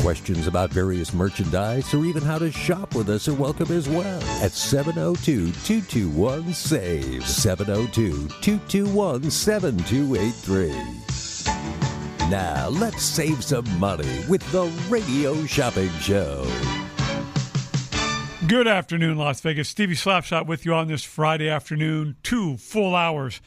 Questions about various merchandise or even how to shop with us are welcome as well at 702 221 SAVE. 702 221 7283. Now, let's save some money with the Radio Shopping Show. Good afternoon, Las Vegas. Stevie Slapshot with you on this Friday afternoon. Two full hours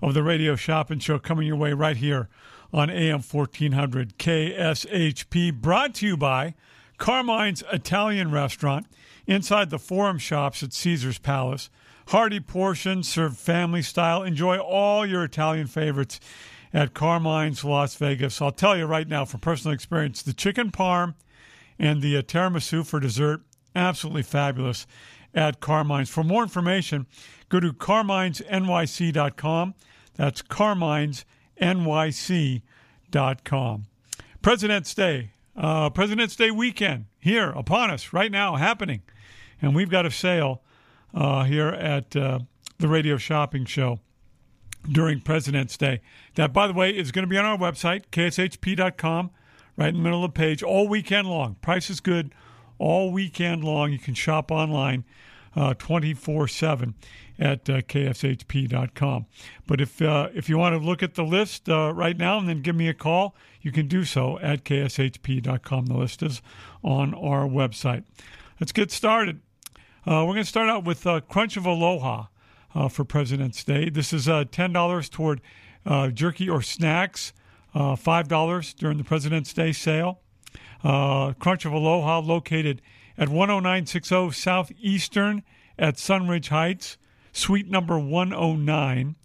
of the Radio Shopping Show coming your way right here on AM 1400 KSHP. Brought to you by Carmine's Italian Restaurant inside the Forum Shops at Caesar's Palace. Hearty portions served family style. Enjoy all your Italian favorites at Carmine's Las Vegas. I'll tell you right now from personal experience the chicken parm and the uh, tiramisu for dessert, absolutely fabulous at Carmine's. For more information, go to carminesnyc.com. That's carminesnyc.com. President's Day, uh, President's Day weekend here upon us right now happening. And we've got a sale uh, here at uh, the Radio Shopping Show during President's Day. That, by the way, is going to be on our website, kshp.com, right in the middle of the page, all weekend long. Price is good all weekend long. You can shop online uh, 24 7 at uh, kshp.com. But if, uh, if you want to look at the list uh, right now and then give me a call, you can do so at kshp.com. The list is on our website. Let's get started. Uh, we're going to start out with Crunch of Aloha for President's Day. This is uh, $10 toward jerky or snacks, uh, $5 during the President's Day sale. Crunch of Aloha, located at 10960 Southeastern at Sunridge Heights, suite number 109.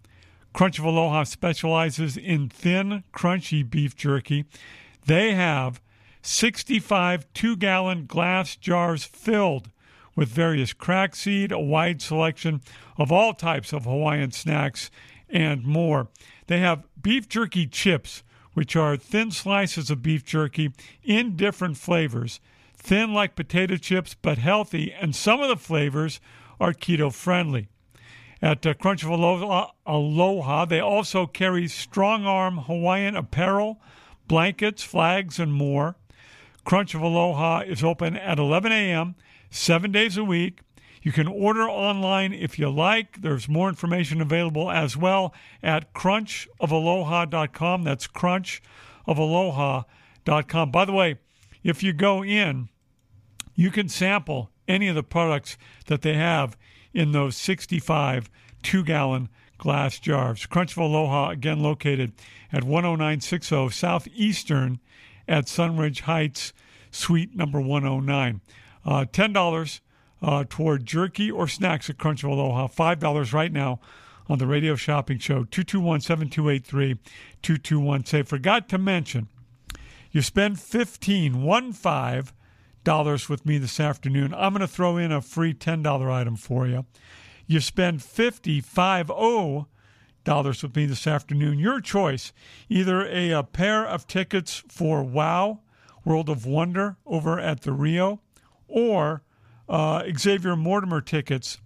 Crunch of Aloha specializes in thin, crunchy beef jerky. They have 65 two gallon glass jars filled with various crack seed, a wide selection of all types of Hawaiian snacks, and more. They have beef jerky chips, which are thin slices of beef jerky in different flavors. Thin like potato chips, but healthy, and some of the flavors are keto friendly. At uh, Crunch of Aloha, Aloha, they also carry strong arm Hawaiian apparel, blankets, flags, and more. Crunch of Aloha is open at 11 a.m seven days a week. You can order online if you like. There's more information available as well at crunchofaloha.com. That's crunchofaloha.com. By the way, if you go in, you can sample any of the products that they have in those 65 two gallon glass jars. Crunch of Aloha, again located at 10960 Southeastern at Sunridge Heights, suite number 109. Uh, $10 uh, toward jerky or snacks at Crunch of Aloha. $5 right now on the radio shopping show. 221 7283 221 Say, forgot to mention, you spend 15 one five dollars with me this afternoon. I'm going to throw in a free $10 item for you. You spend 50 50 dollars with me this afternoon. Your choice, either a, a pair of tickets for Wow World of Wonder over at the Rio or uh, Xavier Mortimer tickets.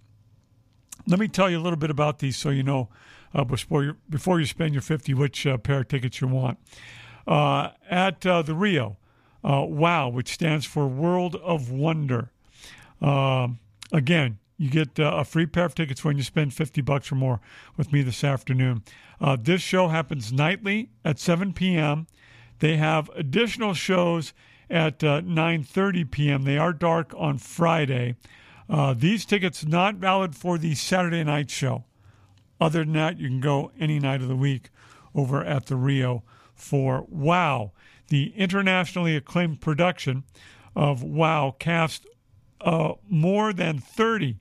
Let me tell you a little bit about these so you know uh, before, you, before you spend your 50 which uh, pair of tickets you want. Uh, at uh, the Rio, uh, WOW, which stands for World of Wonder. Um, again, you get a free pair of tickets when you spend 50 bucks or more with me this afternoon. this show happens nightly at 7 p.m. They have additional shows at uh, 9:30 p.m. They are dark on Friday. Uh, these tickets not valid for the Saturday night show. Other than that, you can go any night of the week over at the Rio for Wow, the internationally acclaimed production of Wow cast uh, more than 30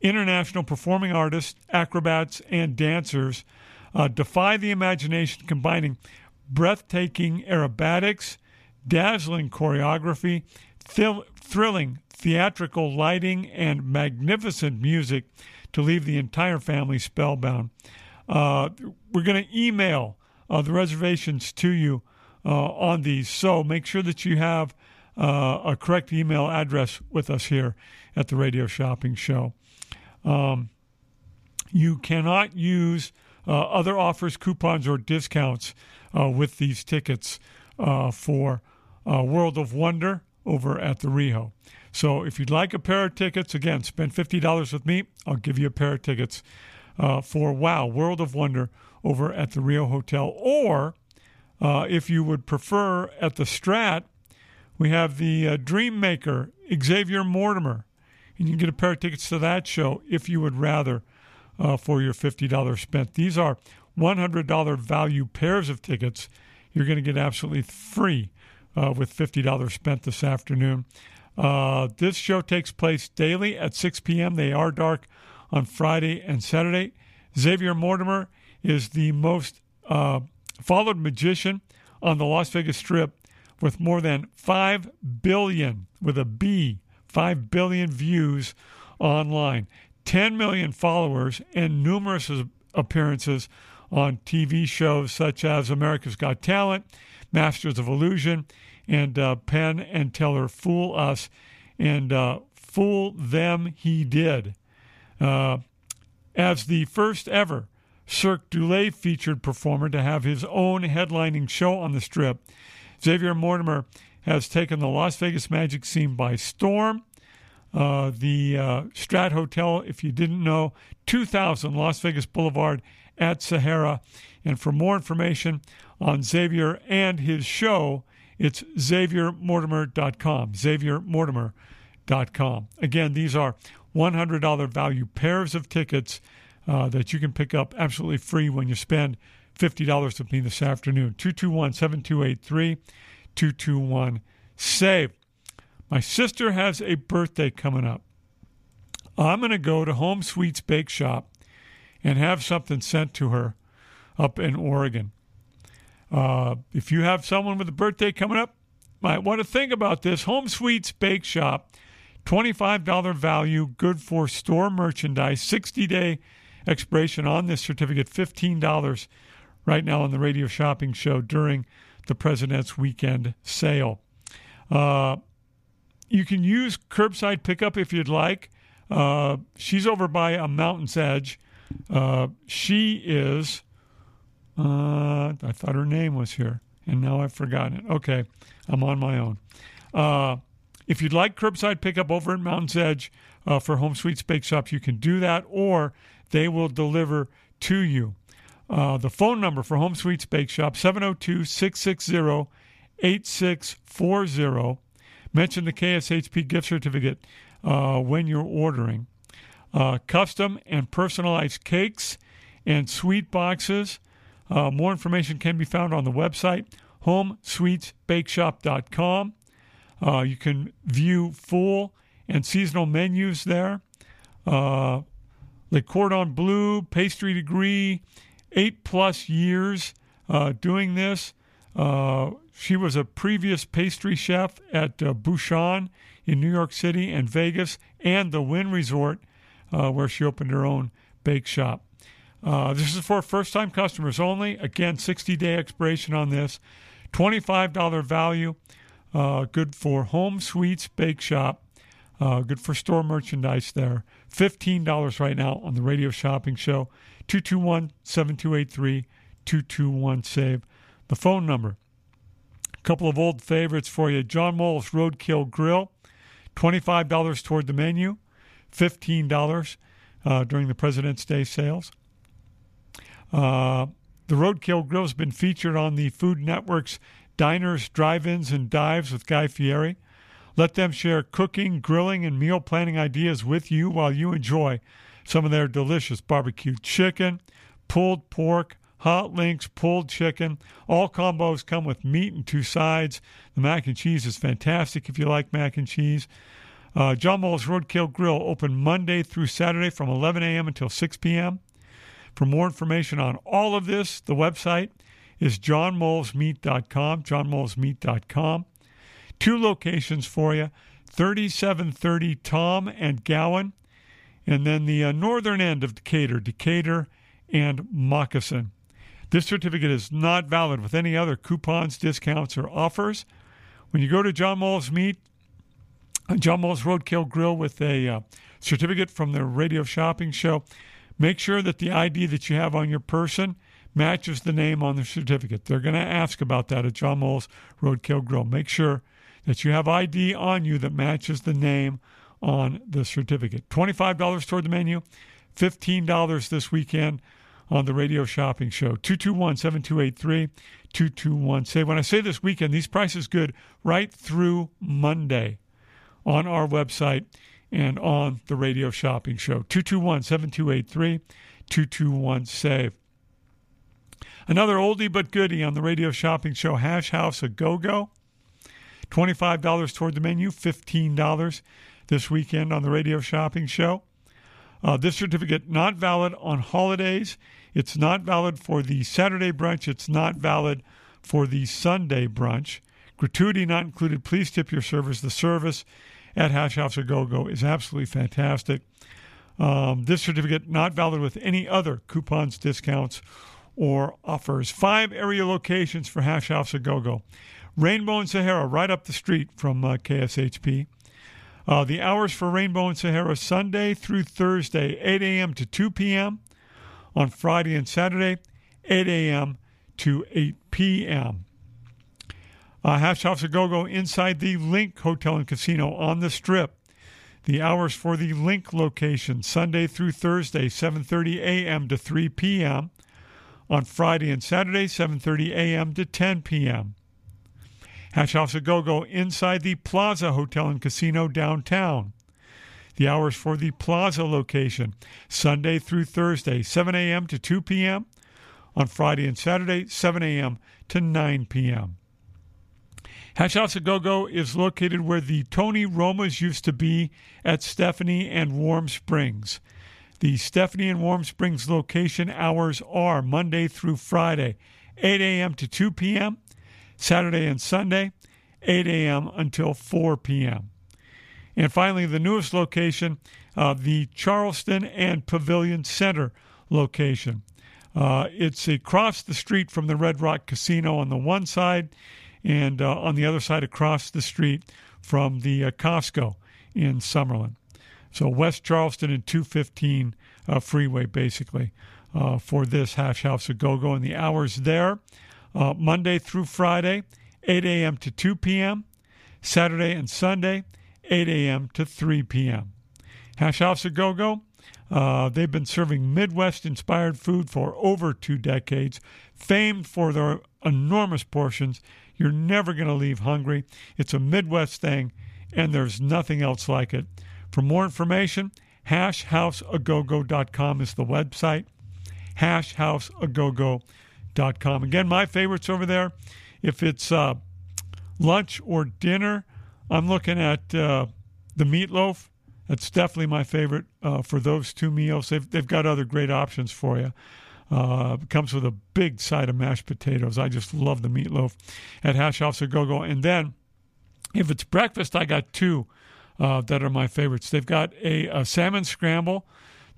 international performing artists, acrobats, and dancers uh, defy the imagination, combining breathtaking aerobatics, dazzling choreography, thil- thrilling theatrical lighting, and magnificent music to leave the entire family spellbound. Uh, we're going to email uh, the reservations to you on these, so make sure that you have uh, a correct email address with us here at the Radio Shopping Show. Um, you cannot use uh, other offers, coupons, or discounts uh, with these tickets uh, for uh, World of Wonder over at the Rio. So if you'd like a pair of tickets, again, spend $50 with me. I'll give you a pair of tickets uh, for Wow, World of Wonder over at the Rio Hotel. Or uh, if you would prefer at the Strat, we have the uh, Dream Maker, Xavier Mortimer. And you can get a pair of tickets to that show if you would rather uh, for your $50 spent. These are $100 value pairs of tickets. You're going to get absolutely free uh, with $50 spent this afternoon. Uh, this show takes place daily at 6 p.m. They are dark on Friday and Saturday. Xavier Mortimer is the most uh, followed magician on the Las Vegas Strip with more than 5 billion, with a B, 5 billion views online, 10 million followers, and numerous appearances on TV shows such as America's Got Talent, Masters of Illusion, and uh, Penn and Teller Fool Us, and uh, Fool Them He Did. Uh, as the first ever Cirque du Soleil featured performer to have his own headlining show on the strip, Xavier Mortimer has taken the Las Vegas magic scene by storm. Uh, the uh, Strat Hotel, if you didn't know, 2000 Las Vegas Boulevard at Sahara. And for more information on Xavier and his show, it's xaviermortimer.com. xaviermortimer.com. Again, these are $100 value pairs of tickets uh, that you can pick up absolutely free when you spend $50 with me this afternoon. 221 7283 221 SAVE. My sister has a birthday coming up. I'm going to go to Home Sweets Bake Shop and have something sent to her up in Oregon. Uh, if you have someone with a birthday coming up, might want to think about this. Home Sweets Bake Shop, $25 value, good for store merchandise, 60 day expiration on this certificate, $15 right now on the radio shopping show during the President's Weekend sale. Uh, you can use curbside pickup if you'd like. Uh, she's over by a mountain's edge. Uh, she is uh, I thought her name was here, and now I've forgotten it. Okay, I'm on my own. Uh, if you'd like curbside pickup over at Mountain's Edge uh, for Home Sweets Bake Shop, you can do that, or they will deliver to you. Uh, the phone number for Home Sweets Bake Shop 702 660 8640. Mention the KSHP gift certificate uh, when you're ordering. Uh, custom and personalized cakes and sweet boxes uh, more information can be found on the website, homesweetsbakeshop.com. Uh, you can view full and seasonal menus there. Le Cordon Bleu, pastry degree, eight plus years uh, doing this. Uh, she was a previous pastry chef at uh, Bouchon in New York City and Vegas and the Wynn Resort, uh, where she opened her own bake shop. Uh, this is for first time customers only. Again, 60 day expiration on this. $25 value. Uh, good for Home Sweets Bake Shop. Uh, good for store merchandise there. $15 right now on the radio shopping show. 221 7283 221 SAVE. The phone number. A couple of old favorites for you John Mull's Roadkill Grill. $25 toward the menu. $15 uh, during the President's Day sales. Uh, the Roadkill Grill has been featured on the Food Network's Diners, Drive Ins, and Dives with Guy Fieri. Let them share cooking, grilling, and meal planning ideas with you while you enjoy some of their delicious barbecue chicken, pulled pork, hot links, pulled chicken. All combos come with meat and two sides. The mac and cheese is fantastic if you like mac and cheese. Uh, John Muller's Roadkill Grill open Monday through Saturday from 11 a.m. until 6 p.m. For more information on all of this, the website is johnmolesmeat.com, johnmolesmeat.com. Two locations for you 3730 Thom and Gowan, and then the uh, northern end of Decatur, Decatur and Moccasin. This certificate is not valid with any other coupons, discounts, or offers. When you go to John Muller's Meat, uh, John Muller's Roadkill Grill with a uh, certificate from the radio shopping show, make sure that the ID that you have on your person matches the name on the certificate. They're going to ask about that at John Muller's Roadkill Grill. Make sure that you have ID on you that matches the name on the certificate. $25 toward the menu, $15 this weekend on the radio shopping show. 221 7283 221. Say, when I say this weekend, these prices good right through Monday on our website and on the radio shopping show. 221 7283 221 SAVE. Another oldie but goodie on the radio shopping show Hash House a Go Go. $25 toward the menu, $15 this weekend on the radio shopping show. Uh, this certificate not valid on holidays. It's not valid for the Saturday brunch. It's not valid for the Sunday brunch. Gratuity not included. Please tip your servers. The service at Hash House a Go Go is absolutely fantastic. Um, this certificate not valid with any other coupons, discounts, or offers. Five area locations for Hash House a Go Go. Rainbow and Sahara, right up the street from uh, KSHP. Uh, the hours for Rainbow and Sahara Sunday through Thursday, 8 a.m. to 2 p.m. On Friday and Saturday, 8 a.m. to 8 p.m. Uh, Hash House a Go Go inside the LINQ Hotel and Casino on the Strip. The hours for the LINQ location Sunday through Thursday, 7:30 a.m. to 3 p.m. On Friday and Saturday, 7:30 a.m. to 10 p.m. Hash House a Go Go inside the Plaza Hotel and Casino downtown. The hours for the Plaza location Sunday through Thursday, 7 a.m. to 2 p.m. On Friday and Saturday, 7 a.m. to 9 p.m. Hash House a Go Go is located where the Tony Roma's used to be at Stephanie and Warm Springs. The Stephanie and Warm Springs location hours are Monday through Friday, 8 a.m. to 2 p.m., Saturday and Sunday, 8 a.m. until 4 p.m. And finally, the newest location, uh, the Charleston and Pavilion Center location. Uh, it's across the street from the Red Rock Casino on the one side, and uh, on the other side, across the street from the uh, Costco in Summerlin. So, West Charleston and 215 uh, freeway, basically, uh, for this Hash House of Go Go. And the hours there Monday through Friday, 8 a.m. to 2 p.m., Saturday and Sunday, 8 a.m. to 3 p.m. Hash House a Go Go, uh, they've been serving Midwest inspired food for over two decades, famed for their enormous portions. You're never going to leave hungry. It's a Midwest thing, and there's nothing else like it. For more information, hashhouseagogo.com is the website. Hashhouseagogo.com. Again, my favorites over there, if it's uh, lunch or dinner, I'm looking at uh, the meatloaf. That's definitely my favorite uh, for those two meals. They've, they've got other great options for you. Uh, comes with a big side of mashed potatoes. I just love the meatloaf at Hash House a Go Go. And then, if it's breakfast, I got two uh, that are my favorites. They've got a, a salmon scramble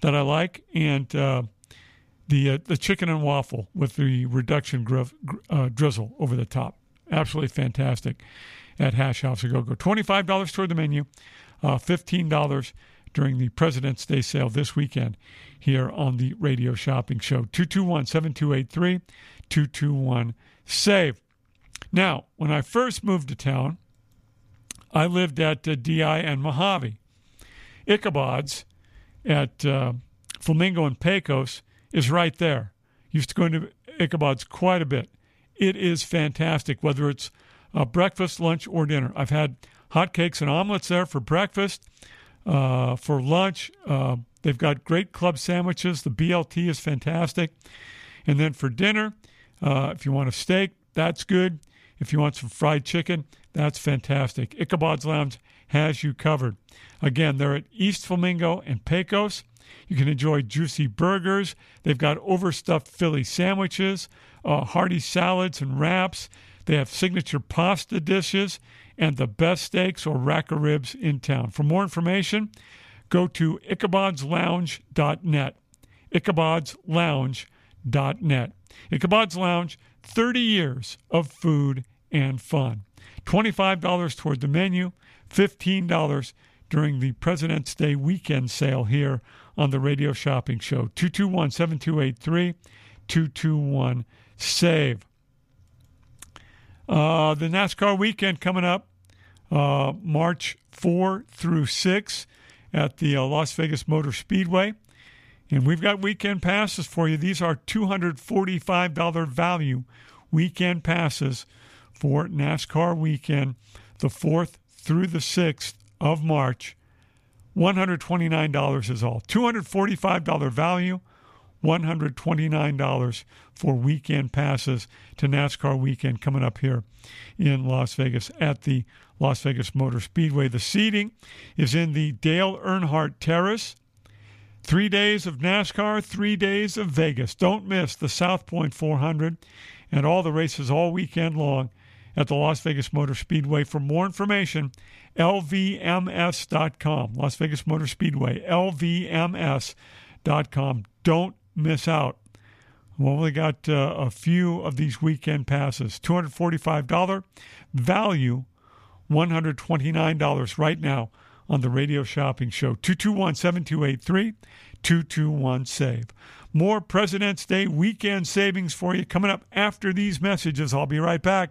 that I like, and uh, the uh, the chicken and waffle with the reduction uh, drizzle over the top. Absolutely fantastic at Hash House Go Go. $25 toward the menu, uh, $15 during the President's Day sale this weekend here on the Radio Shopping Show. 221 7283 221 SAVE. Now, when I first moved to town, I lived at uh, DI and Mojave. Ichabod's at uh, Flamingo and Pecos is right there. Used to go into Ichabod's quite a bit. It is fantastic, whether it's uh, breakfast, lunch, or dinner. I've had hot cakes and omelets there for breakfast. Uh, for lunch, uh, They've got great club sandwiches. The BLT is fantastic. And then for dinner, uh, if you want a steak, that's good. If you want some fried chicken, that's fantastic. Ichabod's Lounge has you covered. Again, they're at East Flamingo and Pecos. You can enjoy juicy burgers. They've got overstuffed Philly sandwiches, uh, hearty salads and wraps. They have signature pasta dishes and the best steaks or rack of ribs in town. For more information, go to ichabod'slounge.net. ichabod'slounge.net. Ichabod's Lounge, 30 years of food and fun. $25 toward the menu, $15 during the President's Day weekend sale here on the Radio Shopping Show. 221 7283 221 SAVE. Uh, the NASCAR weekend coming up uh, March 4 through 6 at the uh, Las Vegas Motor Speedway. And we've got weekend passes for you. These are $245 value weekend passes for NASCAR weekend, the 4th through the 6th of March. $129 is all. $245 value, $129 for weekend passes to NASCAR weekend coming up here in Las Vegas at the Las Vegas Motor Speedway. The seating is in the Dale Earnhardt Terrace. Three days of NASCAR, three days of Vegas. Don't miss the South Point 400 and all the races all weekend long at the Las Vegas Motor Speedway. For more information, lvms.com. Las Vegas Motor Speedway, lvms.com. Don't miss out. We've only got uh, a few of these weekend passes. $245 value, $129 right now on the radio shopping show. 221 7283 221 SAVE. More President's Day weekend savings for you coming up after these messages. I'll be right back.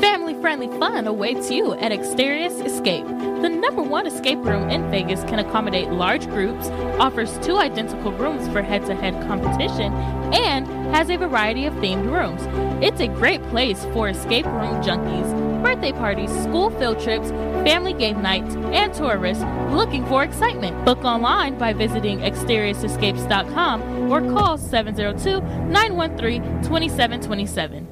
Family friendly fun awaits you at Exterius Escape. The number one escape room in Vegas can accommodate large groups, offers two identical rooms for head to head competition, and has a variety of themed rooms. It's a great place for escape room junkies, birthday parties, school field trips, family game nights, and tourists looking for excitement. Book online by visiting exteriusescapes.com or call 702 913 2727.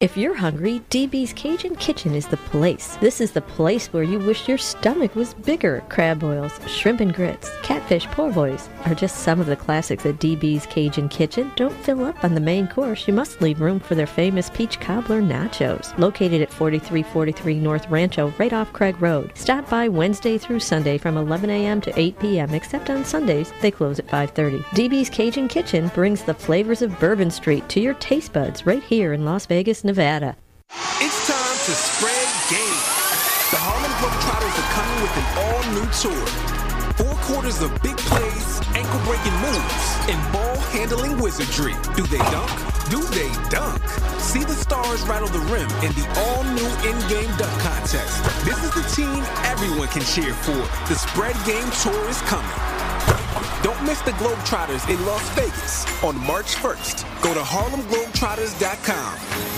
If you're hungry, DB's Cajun Kitchen is the place. This is the place where you wish your stomach was bigger. Crab boils, shrimp and grits, catfish po' are just some of the classics at DB's Cajun Kitchen. Don't fill up on the main course. You must leave room for their famous peach cobbler nachos. Located at 4343 North Rancho, right off Craig Road. Stop by Wednesday through Sunday from 11 a.m. to 8 p.m. Except on Sundays, they close at 5:30. DB's Cajun Kitchen brings the flavors of Bourbon Street to your taste buds right here in Las Vegas, Nevada. It's time to spread game. The Harlem Globetrotters are coming with an all-new tour. Four quarters of big plays, ankle breaking moves, and ball handling wizardry. Do they dunk? Do they dunk? See the stars rattle the rim in the all new in game dunk contest. This is the team everyone can cheer for. The spread game tour is coming. Don't miss the Globetrotters in Las Vegas on March 1st. Go to HarlemGlobetrotters.com.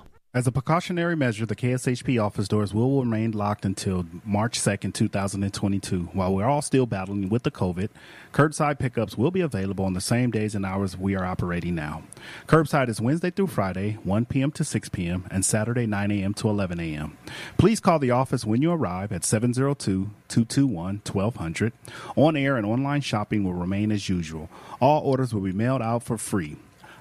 As a precautionary measure, the KSHP office doors will remain locked until March 2nd, 2022. While we're all still battling with the COVID, curbside pickups will be available on the same days and hours we are operating now. Curbside is Wednesday through Friday, 1 p.m. to 6 p.m., and Saturday, 9 a.m. to 11 a.m. Please call the office when you arrive at 702 221 1200. On air and online shopping will remain as usual. All orders will be mailed out for free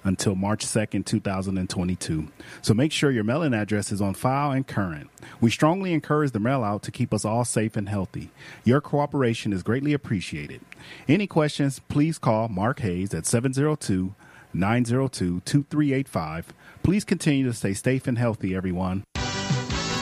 until March 2nd, 2022. So make sure your mailing address is on file and current. We strongly encourage the mail out to keep us all safe and healthy. Your cooperation is greatly appreciated. Any questions, please call Mark Hayes at 702 902 2385. Please continue to stay safe and healthy, everyone.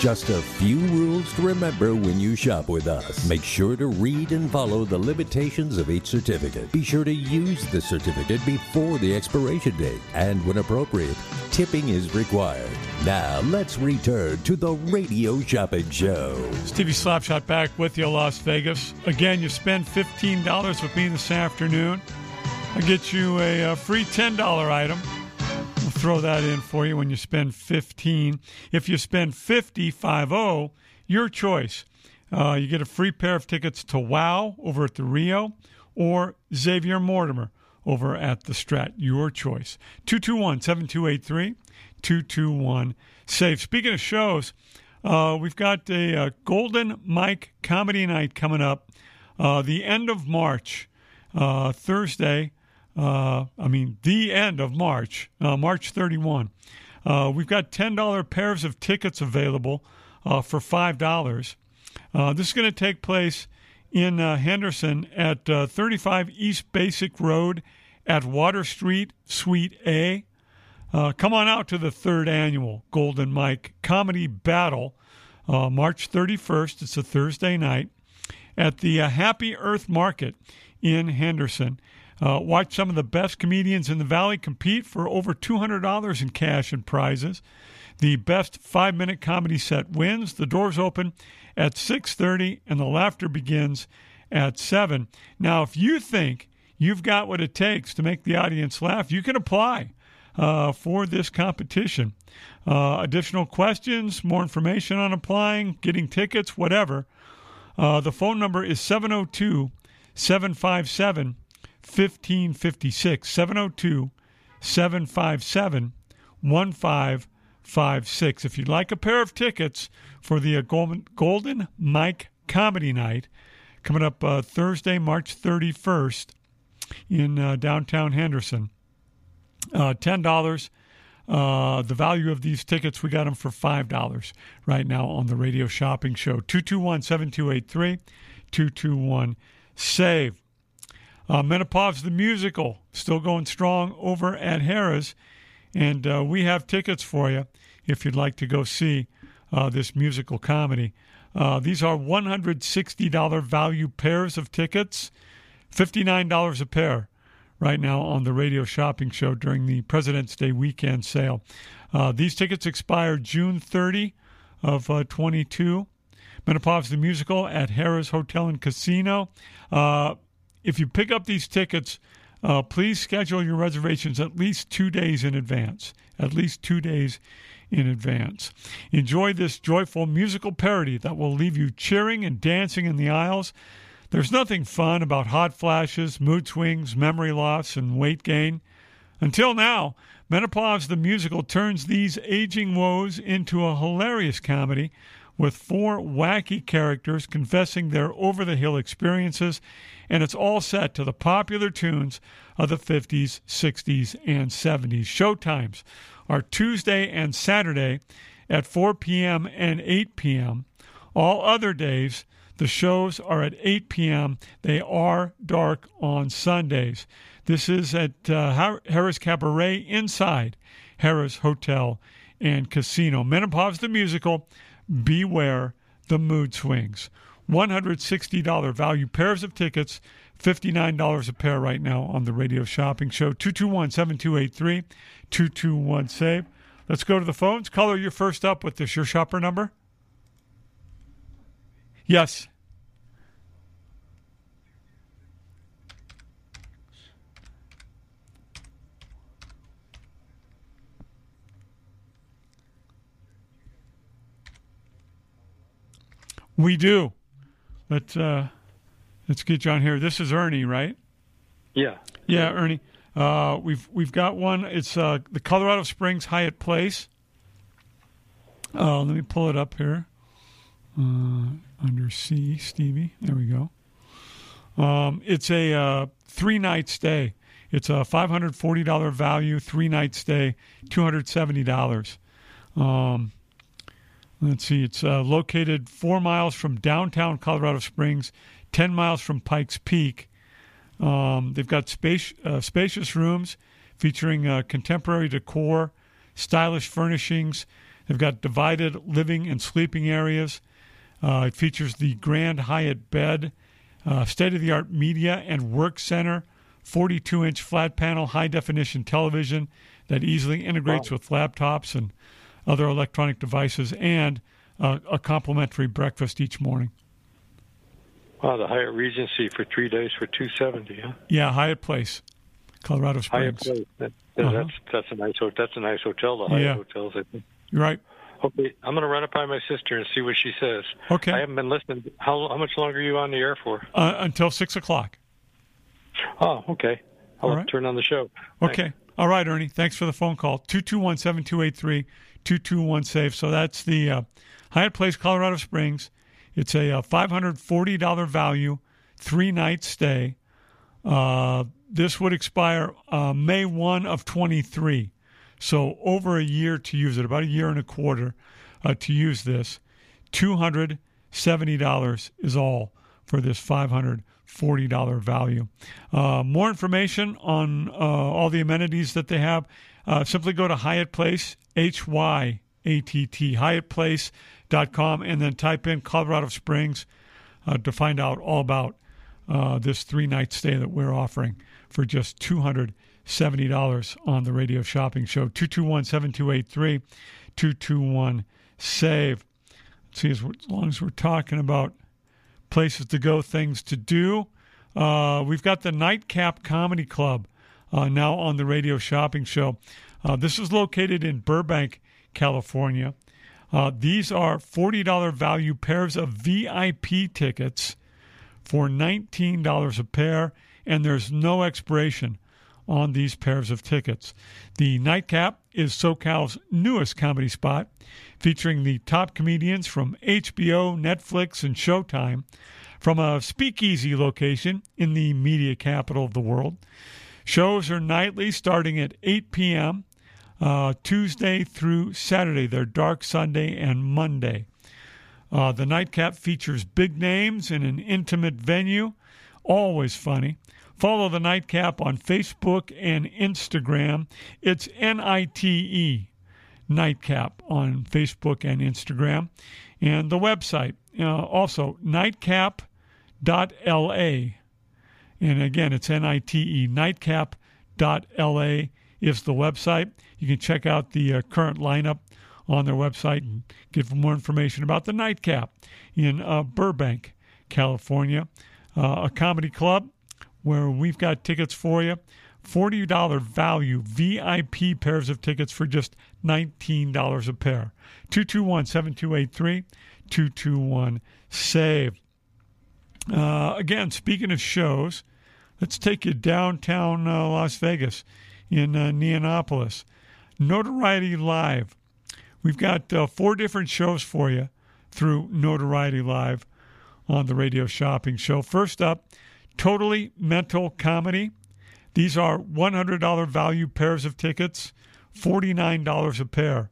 Just a few rules to remember when you shop with us. Make sure to read and follow the limitations of each certificate. Be sure to use the certificate before the expiration date. And when appropriate, tipping is required. Now, let's return to the Radio Shopping Show. Stevie Slapshot back with you, Las Vegas. Again, you spend $15 with me this afternoon. I get you a, a free $10 item We'll throw that in for you when you spend 15. If you spend 50, 50, your choice. Uh, you get a free pair of tickets to WOW over at the Rio or Xavier Mortimer over at the Strat. Your choice. 221 7283 221 SAVE. Speaking of shows, uh, we've got a, a, Golden Mike Comedy Night coming up uh, the end of March, uh, Thursday uh, I mean, the end of March, uh, March 31. Uh, we've got $10 pairs of tickets available uh, for $5. Uh, this is going to take place in uh, Henderson at 35 East Basic Road at Water Street, Suite A. come on out to the third annual Golden Mike Comedy Battle, March 31st. It's a Thursday night at the Happy Earth Market in Henderson. Uh, watch some of the best comedians in the Valley compete for over $200 in cash and prizes. The best five-minute comedy set wins. The doors open at 6:30 and the laughter begins at 7. Now, if you think you've got what it takes to make the audience laugh, you can apply uh, for this competition. Uh, additional questions, more information on applying, getting tickets, whatever. Uh, the phone number is 702 757 1556 702 757 1556. If you'd like a pair of tickets for the uh, Golden, Mike Comedy Night coming up uh, Thursday, March 31st in uh, downtown Henderson, uh, $10. Uh, the value of these tickets, we got them for $5 right now on the radio shopping show. 221 7283 221 SAVE. Uh, Menopause the Musical, still going strong over at Harrah's. And uh, we have tickets for you if you'd like to go see uh, this musical comedy. Uh, these are $160 value pairs of tickets, $59 a pair right now on the radio shopping show during the President's Day weekend sale. Uh, these tickets expire June 30 of uh, 22. Menopause the Musical at Harrah's Hotel and Casino. If you pick up these tickets, uh, please schedule your reservations at least two days in advance. At least two days in advance. Enjoy this joyful musical parody that will leave you cheering and dancing in the aisles. There's nothing fun about hot flashes, mood swings, memory loss, and weight gain. Until now, Menopause the Musical turns these aging woes into a hilarious comedy with four wacky characters confessing their over the hill experiences, and it's all set to the popular tunes of the 50s, 60s, and 70s. Showtimes are Tuesday and Saturday at 4 p.m. and 8 p.m. All other days, the shows are at 8 p.m. They are dark on Sundays. This is at uh, Harrah's Cabaret inside Harrah's Hotel and Casino. Menopause the Musical, Beware the Mood Swings. $160 value pairs of tickets, $59 a pair right now on the radio shopping show. 221 7283 221 SAVE. Let's go to the phones. Caller, you're first up with this. Your shopper number? Yes. We do. Let's uh, let's get you on here. This is Ernie, right? Yeah. Yeah, Ernie. Uh, we've we've got one. It's uh, the Colorado Springs Hyatt Place. Uh, let me pull it up here. Uh, under C, Stevie. There we go. Um, it's a uh, three night stay. It's a five hundred forty dollar value, three night stay, two hundred seventy dollars. Um, let's see. It's uh, located four miles from downtown Colorado Springs, ten miles from Pikes Peak. Um, they've got space, uh, spacious rooms featuring uh, contemporary decor, stylish furnishings. They've got divided living and sleeping areas. Uh, it features the Grand Hyatt bed, uh, state of the art media and work center, 42 inch flat panel high definition television that easily integrates wow. with laptops and other electronic devices, and uh, a complimentary breakfast each morning. Wow, the Hyatt Regency for three days for two seventy, huh? Yeah, Hyatt Place, Colorado Springs. Hyatt Place. That, that, uh-huh. That's that's a nice that's a nice hotel. The Hyatt yeah. hotels, I think. You're right. Okay, I'm going to run it by my sister and see what she says. Okay. I haven't been listening. How how much longer are you on the air for? Uh, until six o'clock. Oh, okay. I'll right. turn on the show. Okay. Thanks. All right, Ernie. Thanks for the phone call. 221 7283 221 SAFE. So that's the uh, Hyatt Place, Colorado Springs. It's a uh, $540 value, three night stay. Uh, this would expire uh, May 1 of 23. So over a year to use it, about a year and a quarter uh, to use this. $270 is all for this $540 value. Uh, more information on uh, all the amenities that they have, uh, simply go to Hyatt Place, H Y A T T, HyattPlace.com, and then type in Colorado Springs uh, to find out all about uh, this three night stay that we're offering for just 200 $70 on the radio shopping show. 221 7283 221 SAVE. See, as, long as we're talking about places to go, things to do, uh, we've got the Nightcap Comedy Club uh, now on the radio shopping show. Uh, this is located in Burbank, California. Uh, these are $40 value pairs of VIP tickets for $19 a pair, and there's no expiration on these pairs of tickets. The Nightcap is SoCal's newest comedy spot, featuring the top comedians from HBO, Netflix, and Showtime from a speakeasy location in the media capital of the world. Shows are nightly starting at 8 p.m. Uh, Tuesday through Saturday. They're dark Sunday and Monday. Uh, the nightcap features big names in an intimate venue, always funny. Follow the Nightcap on Facebook and Instagram. It's N I T E Nightcap on Facebook and Instagram. And the website, uh, also nightcap.la. And again, it's N I T E nightcap.la is the website. You can check out the uh, current lineup on their website and get more information about the Nightcap in uh, Burbank, California. Uh, a comedy club where we've got tickets for you. $40 value VIP pairs of tickets for just $19 a pair. 221 7283 221 SAVE. Uh, again, speaking of shows, let's take you downtown uh, Las Vegas in uh, Neonopolis. Notoriety Live. We've got uh, four different shows for you through Notoriety Live on the Radio Shopping Show. First up, Totally Mental Comedy. These are $100 value pairs of tickets, $49 a pair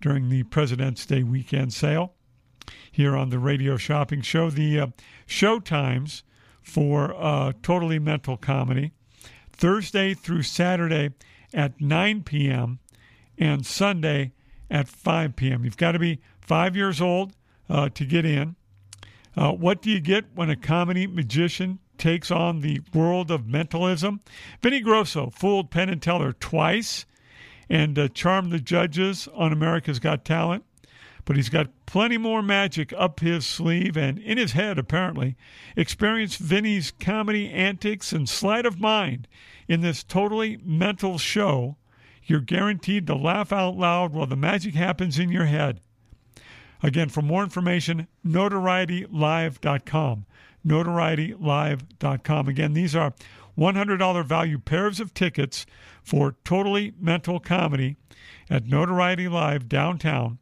during the President's Day weekend sale here on the Radio Shopping Show. The uh, show times for uh, Totally Mental Comedy Thursday through Saturday at 9 p.m. and Sunday at 5 p.m. You've got to be five years old uh, to get in. Uh, what do you get when a comedy magician takes on the world of mentalism? Vinny Grosso fooled Penn and Teller twice and uh, charmed the judges on America's Got Talent. But he's got plenty more magic up his sleeve and in his head, apparently. Experience Vinny's comedy antics and sleight of mind in this totally mental show. You're guaranteed to laugh out loud while the magic happens in your head. Again, for more information, notorietylive.com. Notorietylive.com. Again, these are $100 value pairs of tickets for Totally Mental Comedy at Notoriety Live downtown.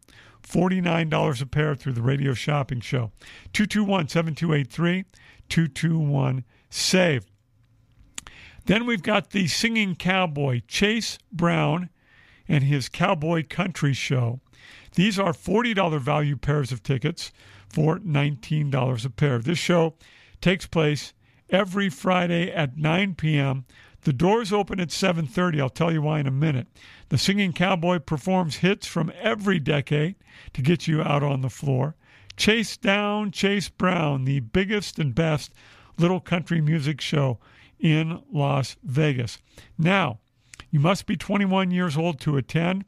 $49 a pair through the radio shopping show. 221 7283 221 SAVE. Then we've got the singing cowboy, Chase Brown, and his Cowboy Country Show. These are $40 value pairs of tickets for $19 a pair. This show takes place every Friday at 9 p.m. The doors open at 7:30. I'll tell you why in a minute. The singing cowboy performs hits from every decade to get you out on the floor. Chase down Chase Brown, the biggest and best little country music show in Las Vegas. Now, you must be 21 years old to attend.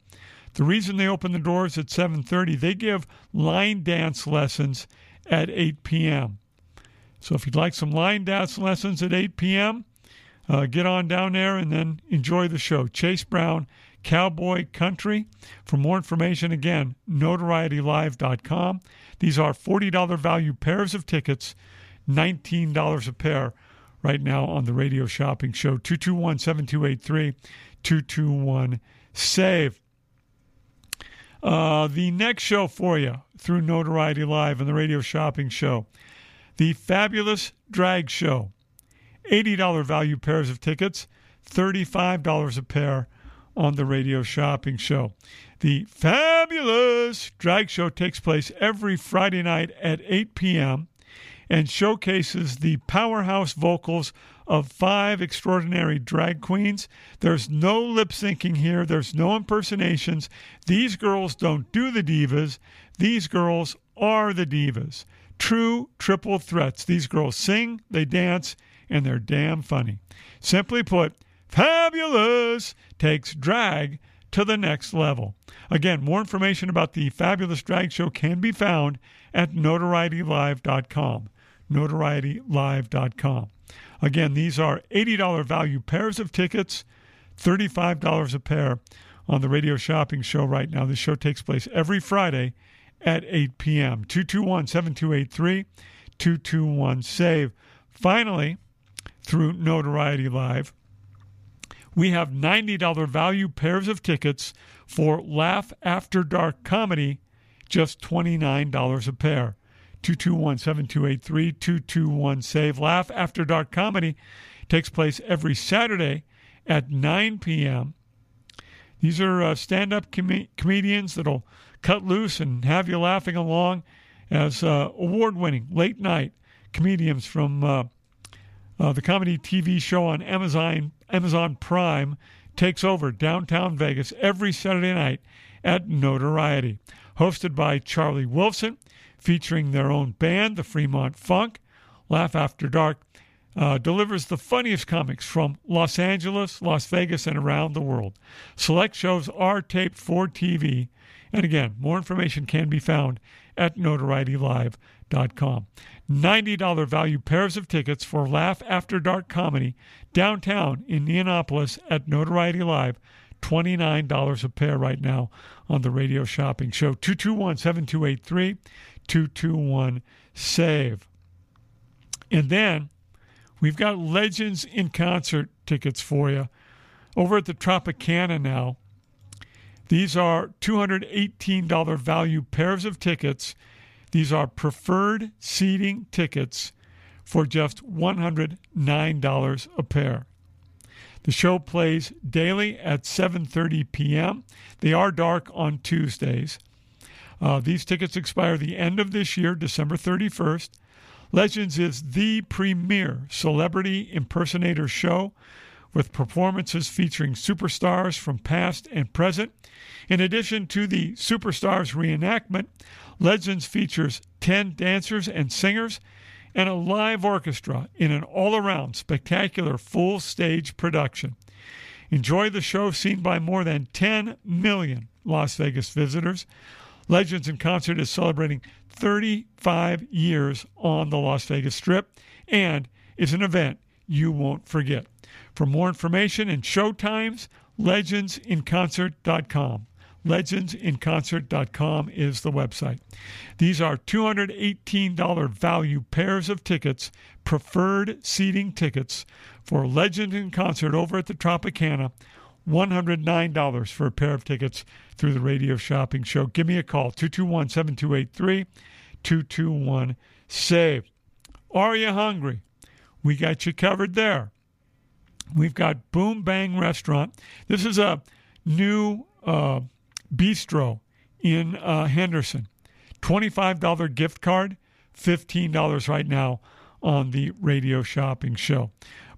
The reason they open the doors at 7:30, they give line dance lessons at 8 p.m. So if you'd like some line dance lessons at 8 p.m., uh, get on down there and then enjoy the show. Chase Brown, Cowboy Country. For more information, again, notorietylive.com. These are $40 value pairs of tickets, $19 a pair right now on the radio shopping show. 221 7283 221 SAVE. Uh, the next show for you through Notoriety Live and the radio shopping show the Fabulous Drag Show. $80 value pairs of tickets, $35 a pair on the radio shopping show. The Fabulous Drag Show takes place every Friday night at 8 p.m. and showcases the powerhouse vocals of five extraordinary drag queens. There's no lip syncing here, there's no impersonations. These girls don't do the divas, these girls are the divas. True triple threats. These girls sing, they dance, and they're damn funny. Simply put, Fabulous takes drag to the next level. Again, more information about the Fabulous Drag Show can be found at notorietylive.com. Notorietylive.com. Again, these are $80 value pairs of tickets, $35 a pair on the radio shopping show right now. This show takes place every Friday at 8 p.m. 221 7283 221 SAVE. Finally, through Notoriety Live, we have $90 value pairs of tickets for Laugh After Dark Comedy, just $29 a pair. 221 7283 221 SAVE. Laugh After Dark Comedy takes place every Saturday at 9 p.m. These are uh, stand up com- comedians that'll cut loose and have you laughing along as uh, award winning late night comedians from uh, uh, the comedy TV show on Amazon, Amazon Prime takes over downtown Vegas every Saturday night at Notoriety. Hosted by Charlie Wilson featuring their own band, the Fremont Funk. Laugh After Dark uh, delivers the funniest comics from Los Angeles, Las Vegas, and around the world. Select shows are taped for TV. And again, more information can be found at notorietylive.com. $90 value pairs of tickets for Laugh After Dark comedy downtown in Indianapolis at Notoriety Live. $29 a pair right now on the radio shopping show. 221 7283 221 SAVE. And then we've got Legends in Concert tickets for you over at the Tropicana now. These are $218 value pairs of tickets, These are preferred seating tickets for just $109 a pair. The show plays daily at 7:30 p.m. They are dark on Tuesdays. Uh, these tickets expire the end of this year, December 31st. Legends is the premier celebrity impersonator show with performances featuring superstars from past and present. In addition to the Superstars reenactment, Legends features 10 dancers and singers and a live orchestra in an all around spectacular full stage production. Enjoy the show seen by more than 10 million Las Vegas visitors. Legends in Concert is celebrating 35 years on the Las Vegas Strip and is an event you won't forget. For more information and show times, legendsinconcert.com. Legendsinconcert.com is the website. These are $218 value pairs of tickets, preferred seating tickets for Legend in Concert over at the Tropicana. $109 for a pair of tickets through the radio shopping show. Give me a call, 221 7283 221 SAVE. Are you hungry? We got you covered there. We've got Boom Bang Restaurant. This is a new uh, bistro in uh, Henderson. $25 gift card, $15 right now on the radio shopping show.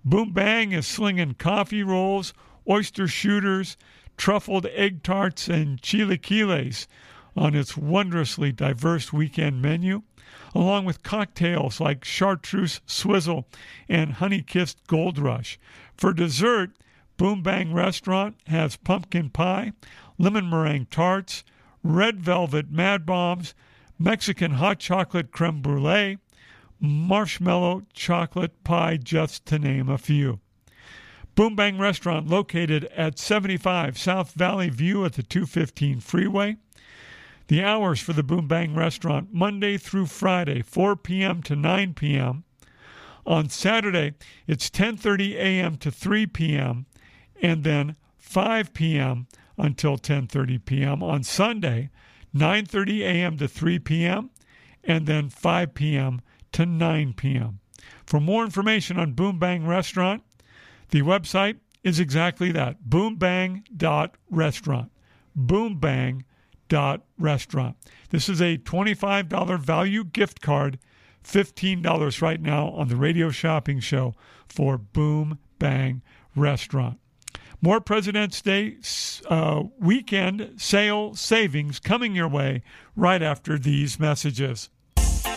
Boom Bang is slinging coffee rolls, oyster shooters, truffled egg tarts, and chilaquiles on its wondrously diverse weekend menu, along with cocktails like chartreuse swizzle and honey kissed gold rush. For dessert, Boom Bang Restaurant has pumpkin pie, lemon meringue tarts, red velvet mad bombs, Mexican hot chocolate creme brulee, marshmallow chocolate pie, just to name a few. Boom Bang Restaurant located at 75 South Valley View at the 215 freeway. The hours for the Boom Bang Restaurant Monday through Friday 4 p.m. to 9 p.m. On Saturday it's 10:30 a.m. to 3 p.m. and then 5 p.m. until 10:30 p.m. on Sunday 9:30 a.m. to 3 p.m. and then 5 p.m. to 9 p.m. For more information on Boom Bang Restaurant, the website is exactly that boombang.restaurant. Boombang.restaurant. This is a $25 value gift card, $15 right now on the radio shopping show for Boom Bang Restaurant. More President's Day uh, weekend sale savings coming your way right after these messages.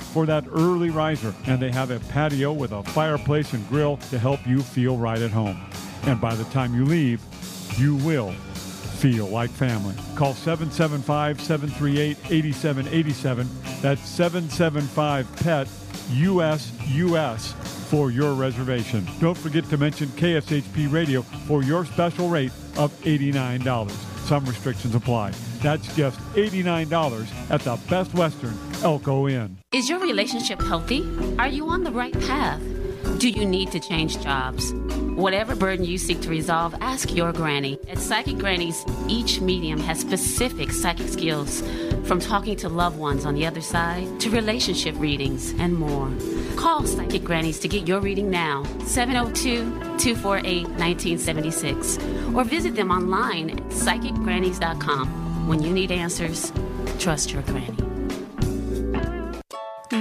for that early riser, and they have a patio with a fireplace and grill to help you feel right at home. And by the time you leave, you will feel like family. Call 775 738 8787. That's 775 PET US US for your reservation. Don't forget to mention KSHP Radio for your special rate of $89. Some restrictions apply. That's just $89 at the Best Western Elko Inn. Is your relationship healthy? Are you on the right path? Do you need to change jobs? Whatever burden you seek to resolve, ask your granny. At Psychic Grannies, each medium has specific psychic skills, from talking to loved ones on the other side to relationship readings and more. Call Psychic Grannies to get your reading now, 702 248 1976, or visit them online at psychicgrannies.com. When you need answers, trust your granny.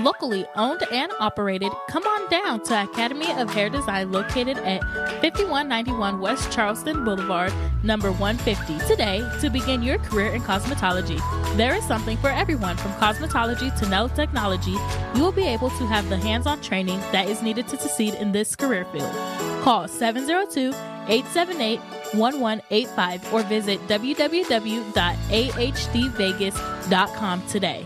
Locally owned and operated, come on down to Academy of Hair Design located at 5191 West Charleston Boulevard, number 150, today to begin your career in cosmetology. There is something for everyone from cosmetology to nail technology. You will be able to have the hands on training that is needed to succeed in this career field. Call 702 878 1185 or visit www.ahdvegas.com today.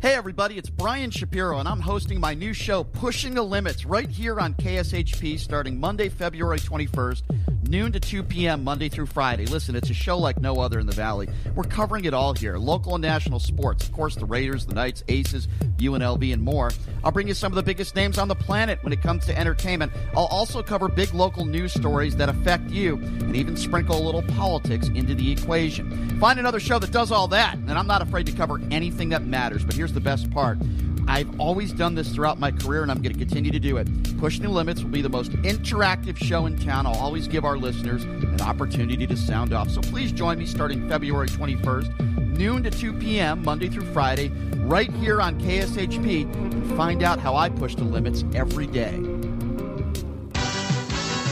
Hey, everybody, it's Brian Shapiro, and I'm hosting my new show, Pushing the Limits, right here on KSHP starting Monday, February 21st, noon to 2 p.m., Monday through Friday. Listen, it's a show like no other in the Valley. We're covering it all here local and national sports, of course, the Raiders, the Knights, Aces, UNLV, and more. I'll bring you some of the biggest names on the planet when it comes to entertainment. I'll also cover big local news stories that affect you and even sprinkle a little politics into the equation. Find another show that does all that, and I'm not afraid to cover anything that matters. But here's the best part. I've always done this throughout my career, and I'm going to continue to do it. Push New Limits will be the most interactive show in town. I'll always give our listeners an opportunity to sound off. So please join me starting February 21st, noon to 2 p.m., Monday through Friday, right here on KSHP, and find out how I push the limits every day.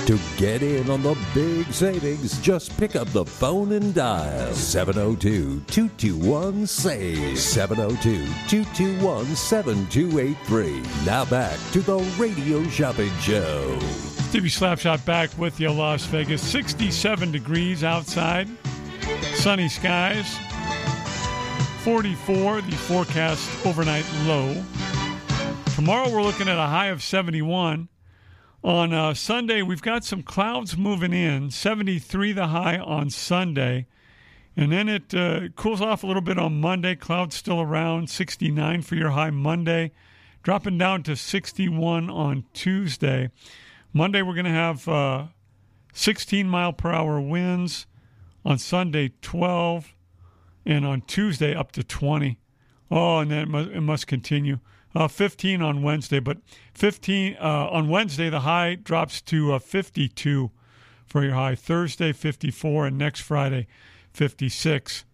To get in on the big savings, just pick up the phone and dial 702 221 SAVE. 702 221 7283. Now back to the Radio Shopping Show. Stevie Slapshot back with you, Las Vegas. 67 degrees outside, sunny skies. 44, the forecast overnight low. Tomorrow we're looking at a high of 71. On uh, Sunday, we've got some clouds moving in. 73 the high on Sunday. And then it uh, cools off a little bit on Monday. Clouds still around 69 for your high Monday, dropping down to 61 on Tuesday. Monday, we're going to have uh, 16 mile per hour winds. On Sunday, 12. And on Tuesday, up to 20. Oh, and then it must, it must continue. Uh, 15 on Wednesday, but 15 uh, on Wednesday, the high drops to uh, 52 for your high. Thursday, 54, and next Friday, 56.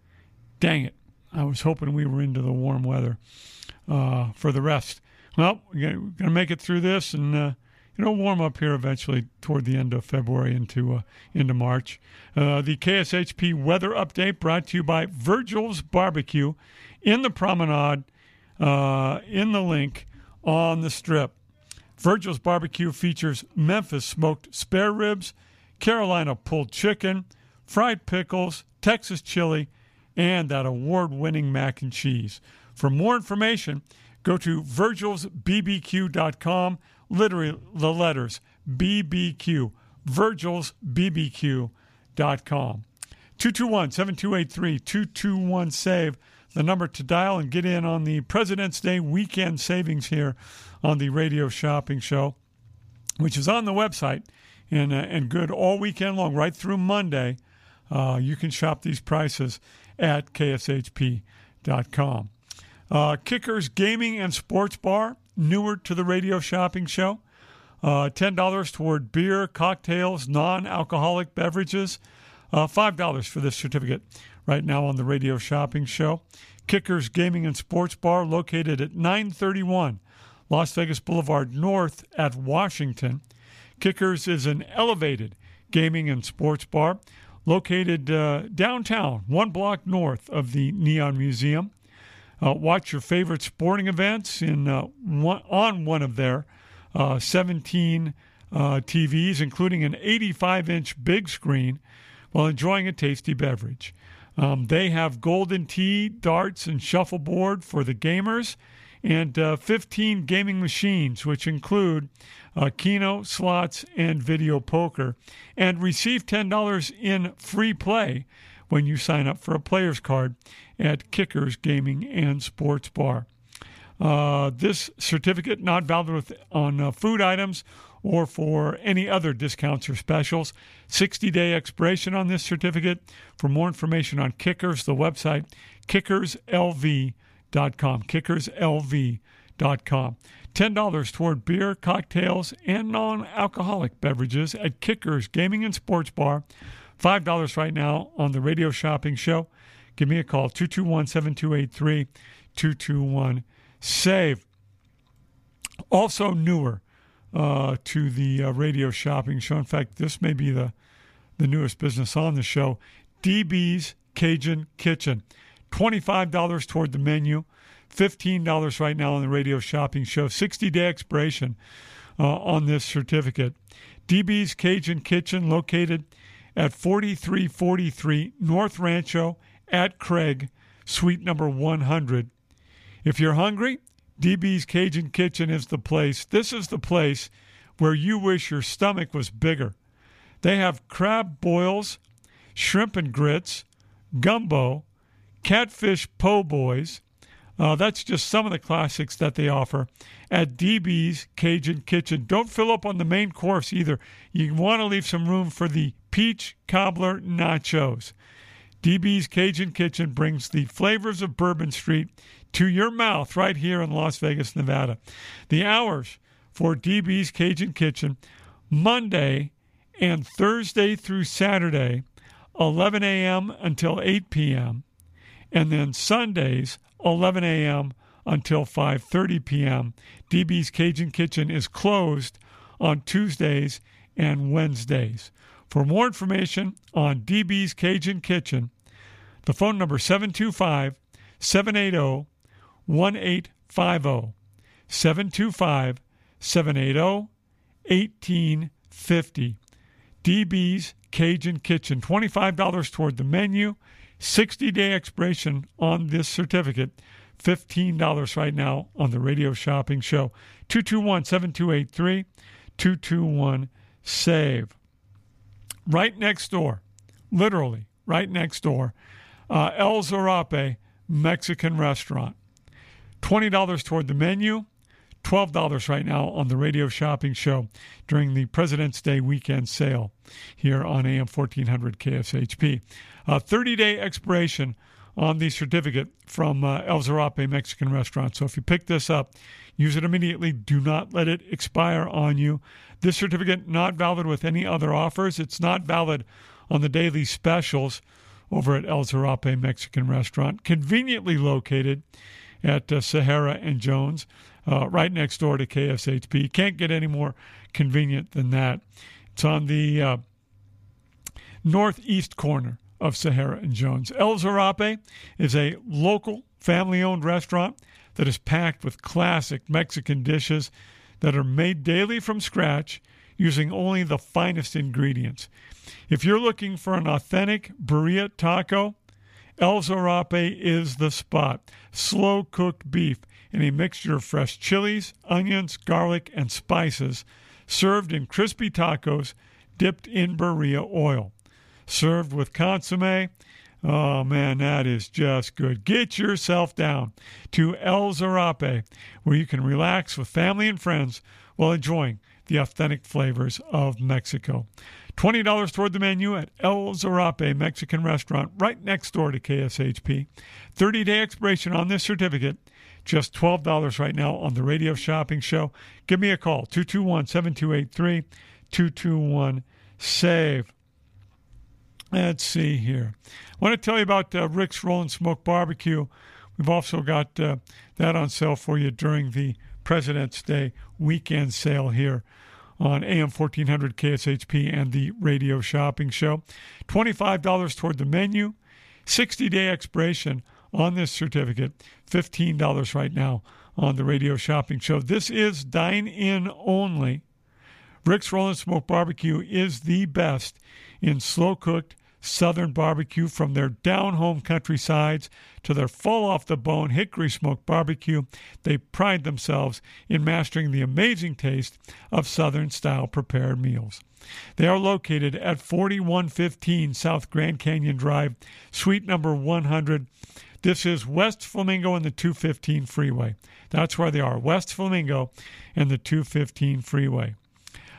Dang it. I was hoping we were into the warm weather uh, for the rest. Well, we're going to make it through this, and uh, it'll warm up here eventually toward the end of February into uh, into March. Uh, the KSHP weather update brought to you by Virgil's Barbecue in the Promenade uh, in the LINQ on the strip. Virgil's Barbecue features Memphis smoked spare ribs, Carolina pulled chicken, fried pickles, Texas chili, and that award winning mac and cheese. For more information, go to virgilsbbq.com, literally the letters BBQ, virgilsbbq.com. 221 7283 221 SAVE the number to dial and get in on the President's Day weekend savings here on the Radio Shopping Show, which is on the website and, uh, and good all weekend long, right through Monday. Uh, you can shop these prices at kshp.com. Uh, Kickers Gaming and Sports Bar, newer to the Radio Shopping Show. Uh, $10 toward beer, cocktails, non alcoholic beverages. Uh, $5 for this certificate right now on the Radio Shopping Show. Kickers Gaming and Sports Bar, located at 931 Las Vegas Boulevard North at Washington. Kickers is an elevated gaming and sports bar located uh, downtown, one block north of the Neon Museum. Uh, watch your favorite sporting events in uh, one, on one of their uh, 17 uh, TVs, including an 85 inch big screen, while enjoying a tasty beverage. Um, they have golden tee, darts, and shuffleboard for the gamers, and uh, 15 gaming machines, which include uh, Keno, slots, and video poker. And receive $10 in free play when you sign up for a player's card at Kickers Gaming and Sports Bar. Uh, this certificate not valid with, on uh, food items or for any other discounts or specials. 60 day expiration on this certificate. For more information on Kickers, the website kickerslv.com. Kickerslv.com. $10 toward beer, cocktails, and non alcoholic beverages at Kickers Gaming and Sports Bar. $5 right now on the radio shopping show. Give me a call 221 7283 221 SAVE. Also, newer uh, to the uh, radio shopping show. In fact, this may be the, the newest business on the show DB's Cajun Kitchen. $25 toward the menu, $15 right now on the radio shopping show, 60 day expiration uh, on this certificate. DB's Cajun Kitchen, located at 4343 North Rancho at Craig, suite number 100. If you're hungry, DB's Cajun Kitchen is the place. This is the place where you wish your stomach was bigger. They have crab boils, shrimp and grits, gumbo, catfish po' boys. Uh, that's just some of the classics that they offer at DB's Cajun Kitchen. Don't fill up on the main course either. You want to leave some room for the peach cobbler nachos. DB's Cajun Kitchen brings the flavors of Bourbon Street to your mouth right here in Las Vegas, Nevada. The hours for DB's Cajun Kitchen Monday and Thursday through Saturday, 11 a.m. until 8 p.m., and then Sundays, 11 a.m. until 5:30 p.m. DB's Cajun Kitchen is closed on Tuesdays and Wednesdays. For more information on DB's Cajun Kitchen, the phone number 725 780 1850. 725 780 1850. DB's Cajun Kitchen. $25 toward the menu. 60 day expiration on this certificate. $15 right now on the radio shopping show. 221 7283 221 SAVE. Right next door, literally right next door, uh, El Zarape Mexican restaurant. $20 toward the menu, $12 right now on the radio shopping show during the President's Day weekend sale here on AM 1400 KSHP. A 30 day expiration on the certificate from uh, El Zarape Mexican Restaurant. So if you pick this up, use it immediately. Do not let it expire on you. This certificate not valid with any other offers. It's not valid on the daily specials over at El Zarape Mexican Restaurant, conveniently located at uh, Sahara and Jones, uh, right next door to KSHP. Can't get any more convenient than that. It's on the uh, northeast corner of Sahara and Jones. El Zarape is a local family owned restaurant that is packed with classic Mexican dishes that are made daily from scratch using only the finest ingredients. If you're looking for an authentic birria taco, El Zarape is the spot. Slow cooked beef in a mixture of fresh chilies, onions, garlic, and spices, served in crispy tacos dipped in birria oil. Served with consomme. Oh man, that is just good. Get yourself down to El Zarape, where you can relax with family and friends while enjoying the authentic flavors of Mexico. $20 toward the menu at El Zarape Mexican Restaurant right next door to KSHP. 30 day expiration on this certificate. Just $12 right now on the radio shopping show. Give me a call 221 7283 221 SAVE. Let's see here. I want to tell you about uh, Rick's Rolling Smoke Barbecue. We've also got uh, that on sale for you during the President's Day weekend sale here on AM 1400 KSHP and the radio shopping show. $25 toward the menu, 60 day expiration on this certificate. $15 right now on the radio shopping show. This is dine in only. Rick's Rolling Smoke Barbecue is the best in slow cooked southern barbecue from their down home countrysides to their full off the bone hickory smoked barbecue. They pride themselves in mastering the amazing taste of southern style prepared meals. They are located at 4115 South Grand Canyon Drive, suite number 100. This is West Flamingo and the 215 freeway. That's where they are, West Flamingo and the 215 freeway.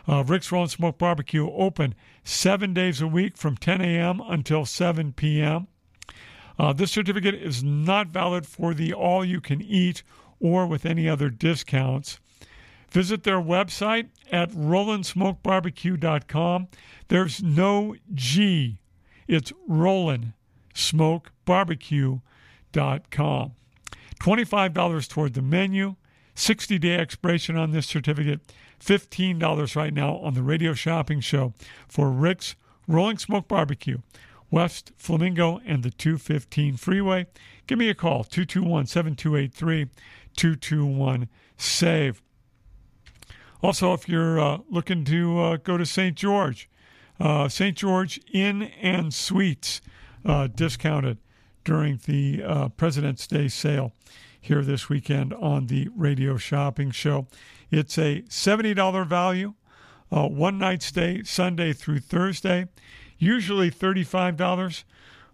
Uh, Rick's Rolling Smoke Barbecue open seven days a week from 10 a.m. until 7 p.m. Uh, this certificate is not valid for the all you can eat or with any other discounts. Visit their website at RollinSmokeBarbecue.com. There's no G, it's RollinSmokeBarbecue.com. $25 toward the menu, 60 day expiration on this certificate, $15 right now on the radio shopping show for Rick's Rolling Smoke Barbecue, West Flamingo and the 215 freeway. Give me a call, 221 7283 221 SAVE. Also, if you're uh, looking to uh, go to St. George, uh, St. George Inn and Suites uh, discounted during the uh, President's Day sale here this weekend on the radio shopping show. It's a $70 value, uh, one night stay, Sunday through Thursday, usually $35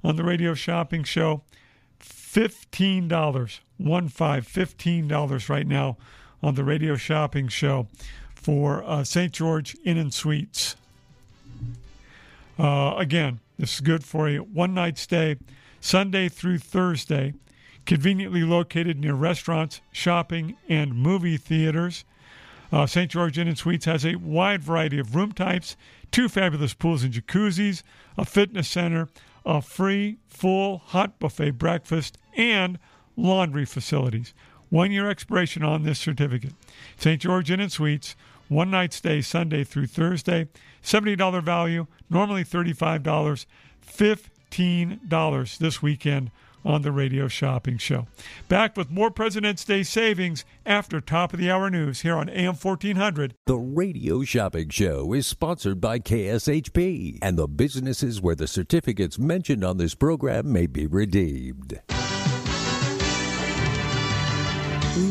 on the radio shopping show. $15, one five, $15 right now on the radio shopping show for uh, St. George Inn and Suites. Uh, again, this is good for a One night stay, Sunday through Thursday, conveniently located near restaurants, shopping, and movie theaters. Uh, St. George Inn and Suites has a wide variety of room types, two fabulous pools and jacuzzis, a fitness center, a free full hot buffet breakfast, and laundry facilities. One year expiration on this certificate. St. George Inn and Suites, one night stay Sunday through Thursday, $70 value, normally $35, $15 this weekend on the radio shopping show. Back with more President's Day savings after top of the hour news here on AM 1400. The radio shopping show is sponsored by KSHP and the businesses where the certificates mentioned on this program may be redeemed.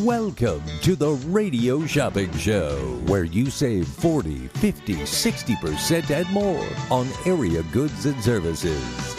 Welcome to the Radio Shopping Show, where you save 40, 50, 60% and more on area goods and services.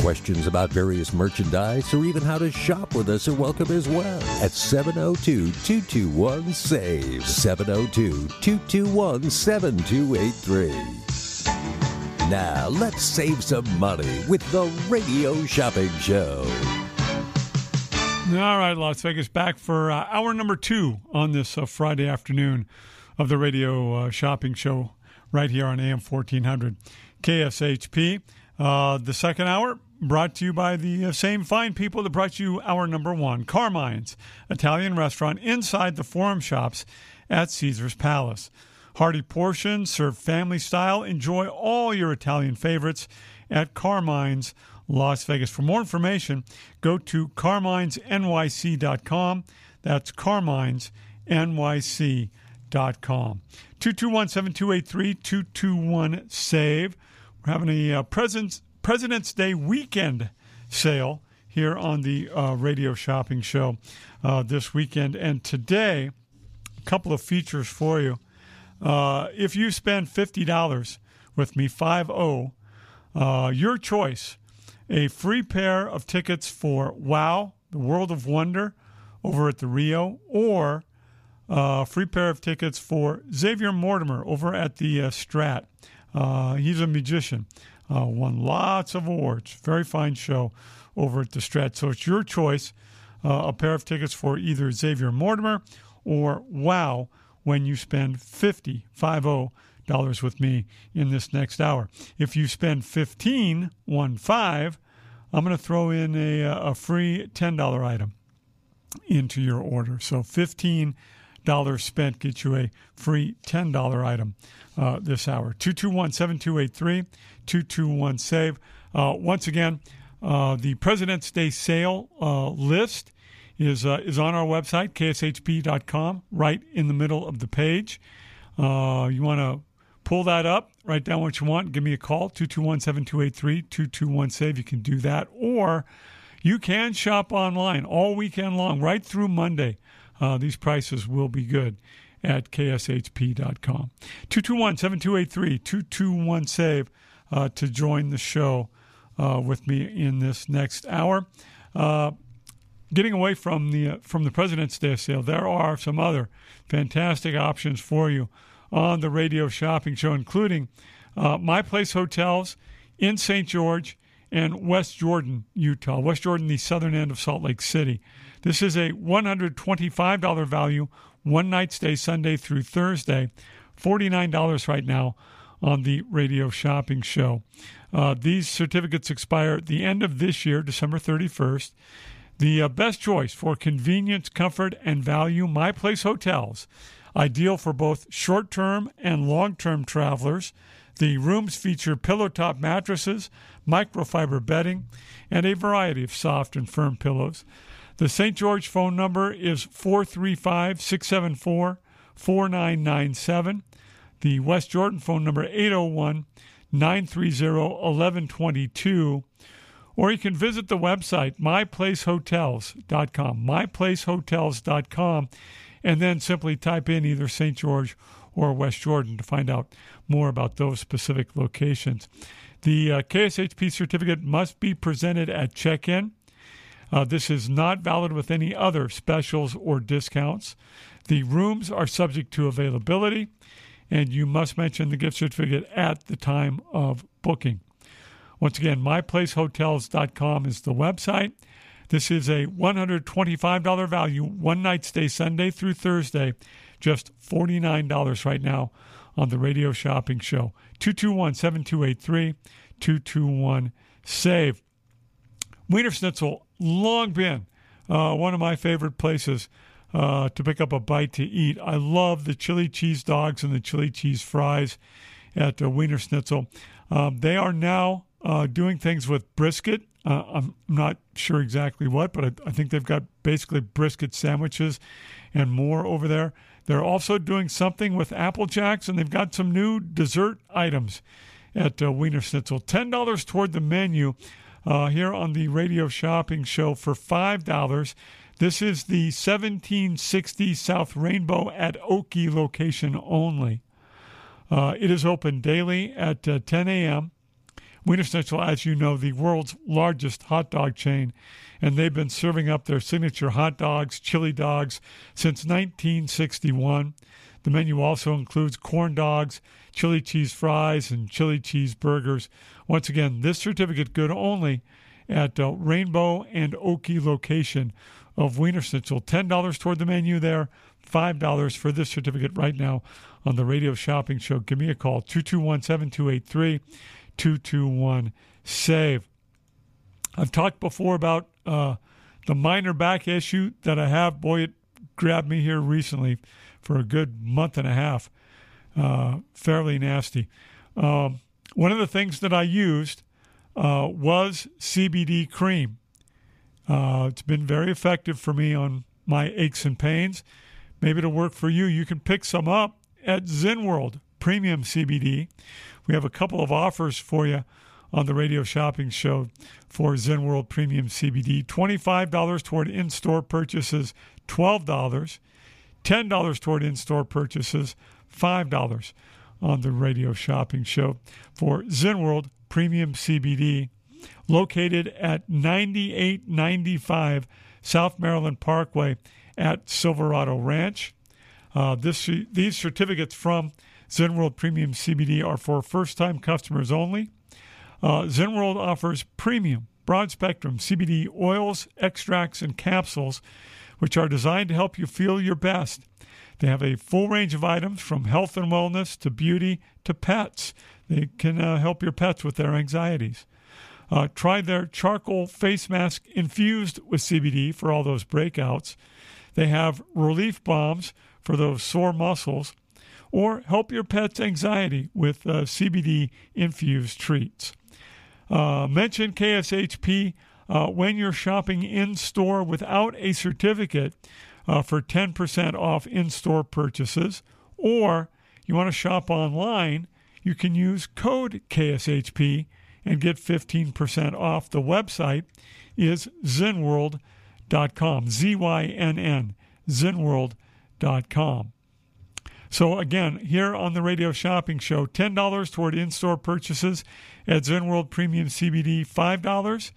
Questions about various merchandise or even how to shop with us are welcome as well at 702 221 SAVE. 702 221 7283. Now, let's save some money with the Radio Shopping Show. All right, Las Vegas, back for uh, hour number two on this uh, Friday afternoon of the Radio uh, Shopping Show right here on AM 1400 KSHP. Uh, the second hour brought to you by the uh, same fine people that brought you hour number one Carmine's Italian restaurant inside the Forum Shops at Caesar's Palace. Hearty portions, served family style. Enjoy all your Italian favorites at Carmine's Las Vegas. For more information, go to carminesnyc.com. That's carminesnyc.com. 221 7283 221 SAVE. We're having a uh, President's, President's Day weekend sale here on the uh, radio shopping show uh, this weekend. And today, a couple of features for you. Uh, if you spend $50 with me, 5 uh, your choice, a free pair of tickets for Wow, the World of Wonder over at the Rio, or a free pair of tickets for Xavier Mortimer over at the uh, Strat. Uh, he's a magician, uh, won lots of awards. Very fine show over at the Strat. So it's your choice. uh, a pair of tickets for either Xavier Mortimer or Wow when you spend 50 50 dollars with me in this next hour. If you spend 15 one five, I'm going to throw in a, a free $10 item into your order. So 15 dollars spent gets you a free $10 item uh, this hour. 221 7283 221 SAVE. Uh, once again, uh, the President's Day sale uh, list is, uh, is on our website, kshp.com, right in the middle of the page. Uh, you want to pull that up, write down what you want, give me a call, 221 7283 221 SAVE. You can do that. Or you can shop online all weekend long, right through Monday. Uh, these prices will be good at kshp.com. 221 7283 221 SAVE uh, to join the show uh, with me in this next hour. Uh, getting away from the, uh, from the President's Day sale, there are some other fantastic options for you on the radio shopping show, including uh, My Place Hotels in St. George and West Jordan, Utah. West Jordan, the southern end of Salt Lake City. This is a $125 value, one night stay Sunday through Thursday, $49 right now on the radio shopping show. Uh, these certificates expire at the end of this year, December 31st. The uh, best choice for convenience, comfort, and value, My Place Hotels. Ideal for both short term and long term travelers. The rooms feature pillow top mattresses, microfiber bedding, and a variety of soft and firm pillows. The St. George phone number is 435 674 4997. The West Jordan phone number 801 930 1122. Or you can visit the website myplacehotels.com, myplacehotels.com, and then simply type in either St. George or West Jordan to find out more about those specific locations. The uh, KSHP certificate must be presented at check in. Uh, this is not valid with any other specials or discounts. The rooms are subject to availability, and you must mention the gift certificate at the time of booking. Once again, myplacehotels.com is the website. This is a $125 value, one night stay Sunday through Thursday, just $49 right now on the radio shopping show. 221 7283 221 SAVE. Wiener Schnitzel, long been uh, one of my favorite places uh, to pick up a bite to eat. I love the chili cheese dogs and the chili cheese fries at uh, Wiener Schnitzel. Um, they are now uh, doing things with brisket. Uh, I'm not sure exactly what, but I, I, think they've got basically brisket sandwiches and more over there. They're also doing something with Apple Jacks, and they've got some new dessert items at uh, Wiener Schnitzel. $10 toward the menu uh, here on the radio shopping show for $5. This is the 1760 South Rainbow at Oakey location only. Uh, it is open daily at uh, 10 a.m. Wiener Schnitzel, as you know, the world's largest hot dog chain, and they've been serving up their signature hot dogs, chili dogs, since 1961. The menu also includes corn dogs, chili cheese fries, and chili cheese burgers. Once again, this certificate good only at uh, Rainbow and Oakey location of Wiener Schnitzel. $10 toward the menu there, $5 for this certificate right now on the radio shopping show. Give me a call, 221 7283 221 SAVE. I've talked before about uh, the minor back issue that I have. Boy, it grabbed me here recently for a good month and a half. Uh, fairly nasty. Um, one of the things that I used uh, was CBD cream. Uh, it's been very effective for me on my aches and pains. Maybe it'll work for you. You can pick some up at Zen World Premium CBD. We have a couple of offers for you on the radio shopping show for Zen World Premium CBD. $25 toward in store purchases, $12. $10 toward in store purchases, $5 on the radio shopping show for Zen World Premium CBD, located at 9895 South Maryland Parkway at Silverado Ranch. Uh, this, these certificates from Zen World Premium CBD are for first time customers only. Uh, Zen World offers premium broad spectrum CBD oils, extracts, and capsules, which are designed to help you feel your best. They have a full range of items from health and wellness to beauty to pets. They can uh, help your pets with their anxieties. Uh, try their charcoal face mask infused with CBD for all those breakouts. They have relief bombs for those sore muscles, or help your pet's anxiety with uh, CBD infused treats. Uh, mention KSHP uh, when you're shopping in store without a certificate uh, for 10% off in store purchases, or you want to shop online, you can use code KSHP and get 15% off. The website is zenworld.com, Z Y N N, zenworld.com. So, again, here on the Radio Shopping Show, $10 toward in store purchases at ZenWorld Premium CBD, $5,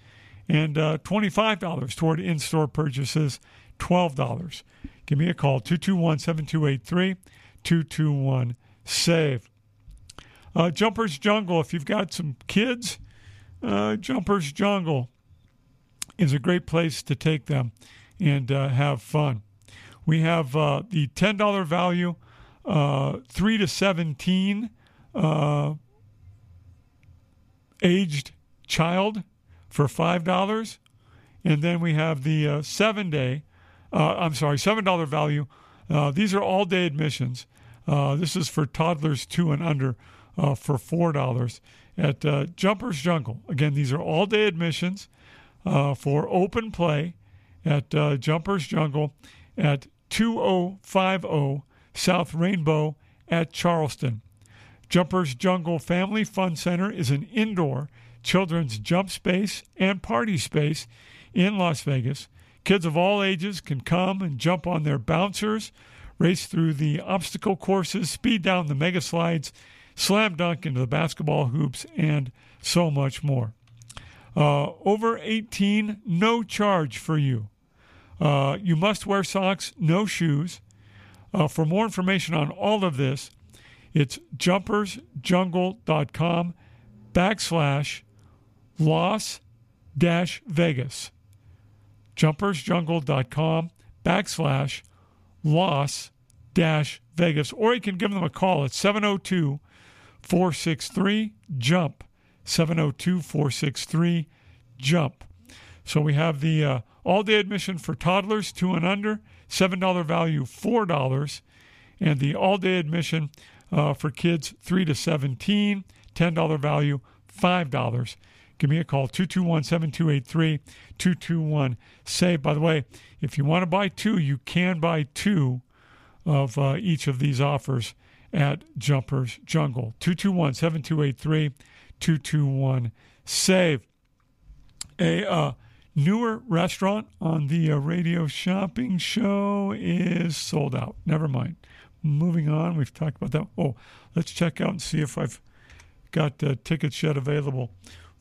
and uh, $25 toward in store purchases, $12. Give me a call, 221 7283 221 SAVE. Uh, Jumpers Jungle, if you've got some kids, uh, Jumpers Jungle is a great place to take them and uh, have fun. We have uh, the $10 value uh, 3 to 17 uh, aged child for $5. And then we have the seven day, I'm sorry, $7 value. These are all day admissions. This is for toddlers two and under Uh, for $4 at uh, Jumpers Jungle. Again, these are all day admissions uh, for open play at Jumpers Jungle at 2050 South Rainbow at Charleston. Jumpers Jungle Family Fun Center is an indoor children's jump space and party space in Las Vegas. Kids of all ages can come and jump on their bouncers, race through the obstacle courses, speed down the mega slides, slam dunk into the basketball hoops, and so much more. Uh, over 18, no charge for you. Uh, you must wear socks, no shoes. Uh, for more information on all of this, it's jumpersjungle.com backslash loss dash Vegas. Jumpersjungle.com backslash loss dash Vegas. Or you can give them a call at 702 463 JUMP. 702 463 JUMP. So we have the uh, all day admission for toddlers two and under, $7 value, $4. And the all day admission uh, for kids 3 to 17, $10 value, $5. Give me a call, 221 7283 221 SAVE. By the way, if you want to buy two, you can buy two of uh, each of these offers at Jumpers Jungle. 221 7283 221 SAVE. A uh, newer restaurant on the uh, radio shopping show is sold out. Never mind. Moving on, we've talked about that. Oh, let's check out and see if I've got uh, tickets yet available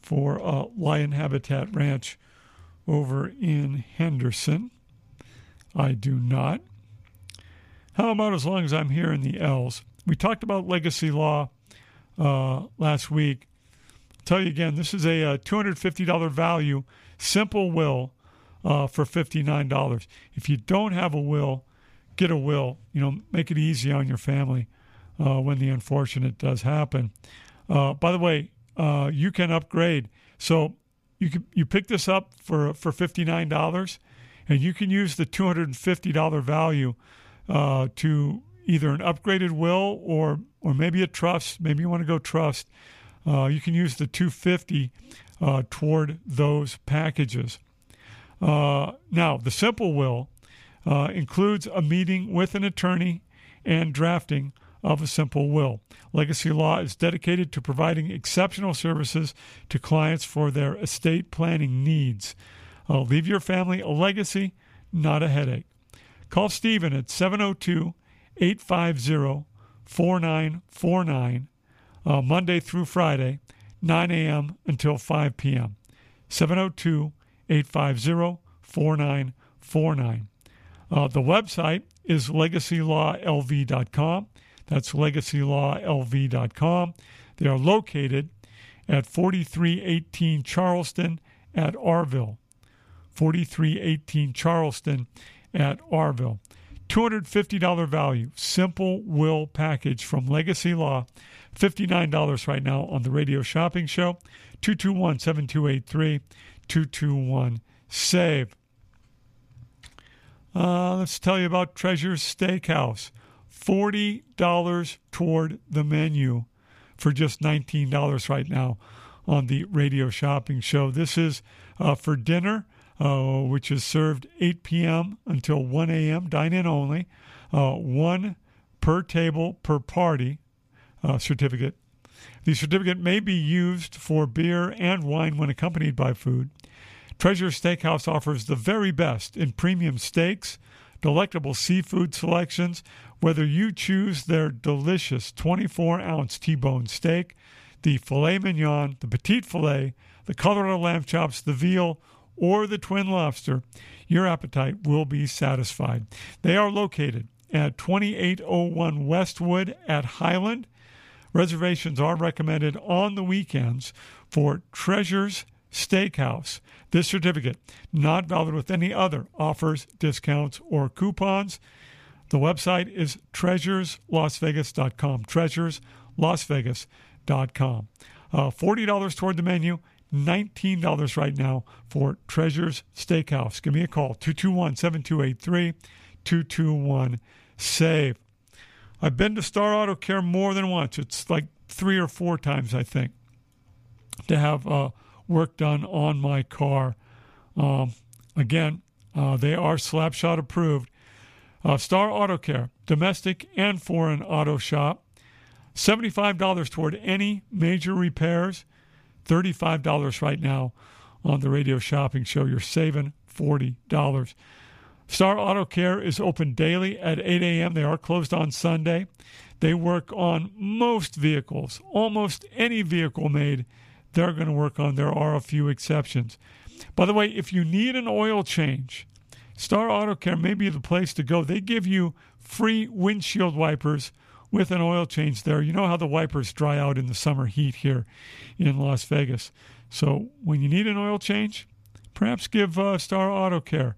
for uh, Lion Habitat Ranch over in Henderson. I do not. How about as long as I'm here in the L's? We talked about legacy law uh, last week. I'll tell you again, this is a, a uh, $250 value simple will uh, for $59. If you don't have a will, get a will. You know, make it easy on your family uh, when the unfortunate does happen. Uh, by the way, uh, you can upgrade. So you can, you pick this up for for fifty nine dollars, and you can use the two hundred and fifty dollar value to either an upgraded will or or maybe a trust. Maybe you want to go trust. Uh, you can use the two fifty uh, toward those packages. Uh, now, the simple will uh, includes a meeting with an attorney and drafting of a simple will. Legacy Law is dedicated to providing exceptional services to clients for their estate planning needs. Uh, leave your family a legacy, not a headache. Call Stephen at 702 850 4949 uh, Monday through Friday, 9 a.m. until 5 p.m. 702 850 4949. Uh, the website is legacylawlv.com. That's legacylawlv.com. They are located at 4318 Charleston at Arville, 4318 Charleston at Arville. $250 value, simple will package from Legacy Law. $59 right now on the radio shopping show. 221 7283 221 SAVE. Uh, let's tell you about Treasure Steakhouse. $40 toward the menu for just $19 right now on the radio shopping show. This is uh, for dinner, uh, which is served 8 p.m. until 1 a.m., dine in only. Uh, one per table per party uh, certificate. The certificate may be used for beer and wine when accompanied by food. Treasure Steakhouse offers the very best in premium steaks, delectable seafood selections, whether you choose their delicious 24 ounce T bone steak, the filet mignon, the petite filet, the Colorado lamb chops, the veal, or the twin lobster, your appetite will be satisfied. They are located at 2801 Westwood at Highland. Reservations are recommended on the weekends for Treasures Steakhouse. This certificate not valid with any other offers, discounts, or coupons. The website is treasureslasvegas.com. Treasureslasvegas.com. Uh, $40 toward the menu, $19 right now for Treasures Steakhouse. Give me a call, 221 7283 221 SAVE. I've been to Star Auto Care more than once. It's like three or four times, I think, to have uh, work done on my car. Um, again, uh, they are Slapshot approved. Uh, Star Auto Care, domestic and foreign auto shop. $75 toward any major repairs. $35 right now on the radio shopping show. You're saving $40. Star Auto Care is open daily at 8 a.m. They are closed on Sunday. They work on most vehicles, almost any vehicle made, they're going to work on. There are a few exceptions. By the way, if you need an oil change, Star Auto Care may be the place to go. They give you free windshield wipers with an oil change there. You know how the wipers dry out in the summer heat here in Las Vegas. So when you need an oil change, perhaps give uh, Star Auto Care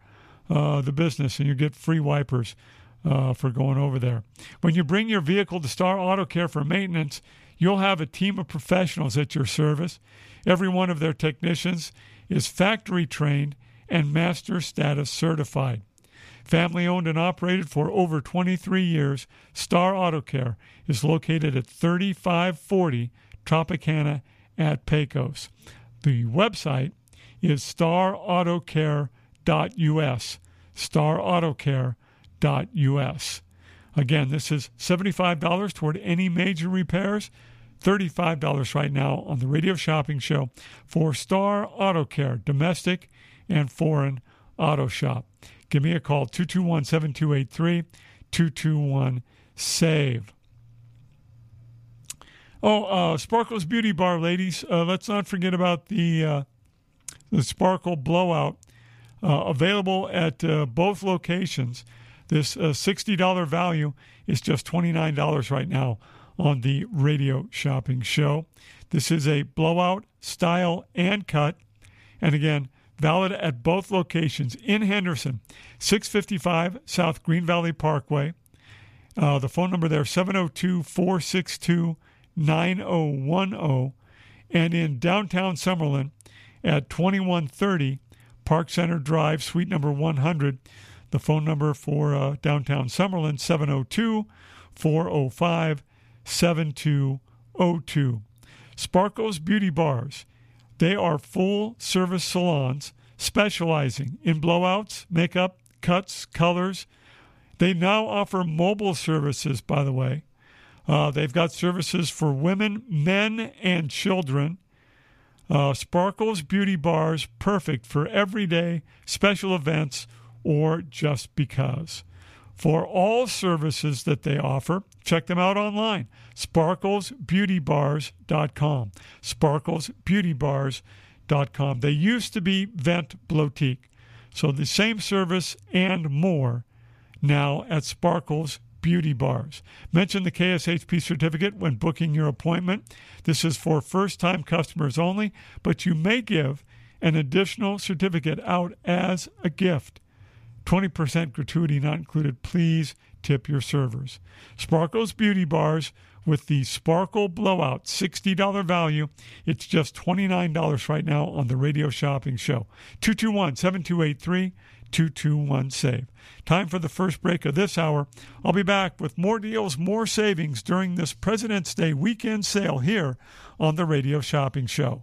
uh, the business and you get free wipers uh, for going over there. When you bring your vehicle to Star Auto Care for maintenance, you'll have a team of professionals at your service. Every one of their technicians is factory trained and master status certified. Family owned and operated for over 23 years, Star Auto Care is located at 3540 Tropicana at Pecos. The website is starautocare.us. Starautocare.us. Again, this is $75 toward any major repairs, $35 right now on the Radio Shopping Show for Star Auto Care, domestic and foreign auto shop. Give me a call, 221 7283 221 SAVE. Oh, uh, Sparkle's Beauty Bar, ladies. Uh, let's not forget about the uh, the Sparkle Blowout, uh, available at uh, both locations. This uh, $60 value is just $29 right now on the radio shopping show. This is a blowout style and cut. And again, valid at both locations in Henderson, 655 South Green Valley Parkway. Uh, the phone number there, 702 462 9010. And in downtown Summerlin at 2130 Park Center Drive, suite number 100. The phone number for uh, downtown Summerlin, 702 405 7202. Sparkle's Beauty Bars. They are full service salons specializing in blowouts, makeup, cuts, colors. They now offer mobile services, by the way. Uh, they've got services for women, men, and children. Uh, Sparkle's Beauty Bars, perfect for everyday special events or just because. For all services that they offer, check them out online sparklesbeautybars.com. Sparklesbeautybars.com. They used to be Vent Blotique. So the same service and more now at Sparkles Beauty Bars. Mention the KSHP certificate when booking your appointment. This is for first time customers only, but you may give an additional certificate out as a gift. 20% gratuity not included. Please tip your servers. Sparkle's Beauty Bars with the Sparkle Blowout $60 value. It's just $29 right now on the Radio Shopping Show. 221 7283 221 SAVE. Time for the first break of this hour. I'll be back with more deals, more savings during this President's Day weekend sale here on the Radio Shopping Show.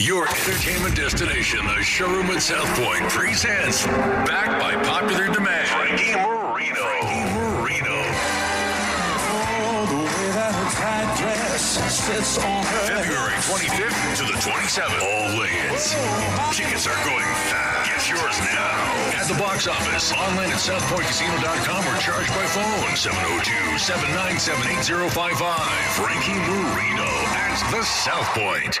Your entertainment destination, the showroom at South Point, presents, backed by popular demand, Frankie Moreno. Frankie Moreno. Oh, the way that her tight dress sits on her. February 25th to the 27th. All lanes. Tickets are going fast. Get yours now. At the box office, online at southpointcasino.com or charged by phone 702-797-8055. Frankie Moreno at the South Point.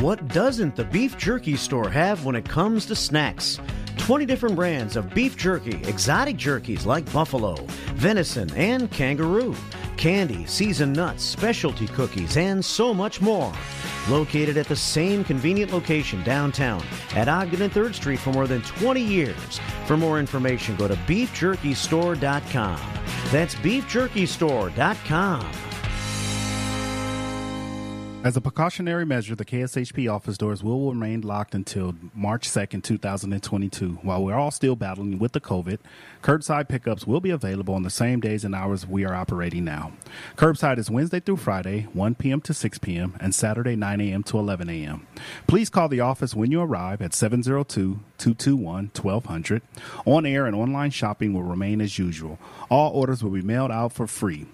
What doesn't the beef jerky store have when it comes to snacks? 20 different brands of beef jerky, exotic jerkies like buffalo, venison, and kangaroo, candy, seasoned nuts, specialty cookies, and so much more. Located at the same convenient location downtown at Ogden and 3rd Street for more than 20 years. For more information, go to beefjerkystore.com. That's beefjerkystore.com. As a precautionary measure, the KSHP office doors will remain locked until March 2nd, 2022. While we're all still battling with the COVID, curbside pickups will be available on the same days and hours we are operating now. Curbside is Wednesday through Friday, 1 p.m. to 6 p.m., and Saturday, 9 a.m. to 11 a.m. Please call the office when you arrive at 702 221 1200. On air and online shopping will remain as usual. All orders will be mailed out for free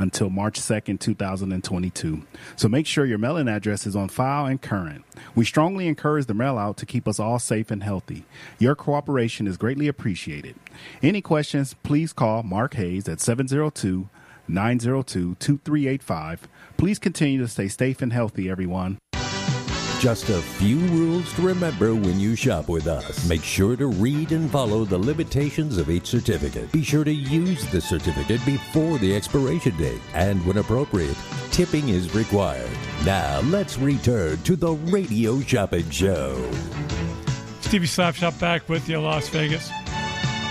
until March 2nd, 2022. So make sure your mailing address is on file and current. We strongly encourage the mail out to keep us all safe and healthy. Your cooperation is greatly appreciated. Any questions, please call Mark Hayes at 702 902 2385. Please continue to stay safe and healthy, everyone. Just a few rules to remember when you shop with us. Make sure to read and follow the limitations of each certificate. Be sure to use the certificate before the expiration date. And when appropriate, tipping is required. Now, let's return to the Radio Shopping Show. Stevie Slapshot back with you, Las Vegas.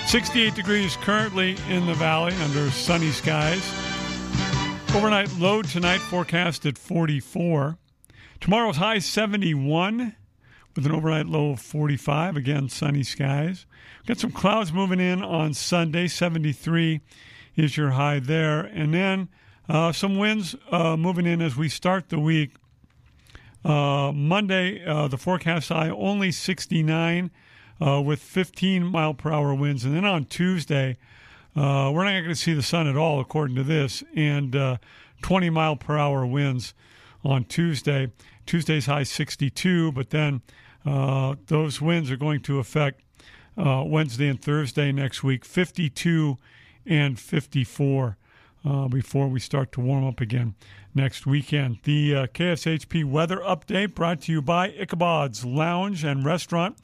68 degrees currently in the valley under sunny skies. Overnight low tonight forecast at 44. Tomorrow's high 71 with an overnight low of 45. Again, sunny skies. Got some clouds moving in on Sunday. 73 is your high there. And then uh, some winds uh, moving in as we start the week. Uh, Monday, uh, the forecast high only 69 uh, with 15 mile per hour winds. And then on Tuesday, uh, we're not going to see the sun at all, according to this, and uh, 20 mile per hour winds on Tuesday. Tuesday's high 62, but then uh, those winds are going to affect uh, Wednesday and Thursday next week, 52 and 54. Uh, before we start to warm up again next weekend. The uh, KSHP weather update brought to you by Ichabod's Lounge and Restaurant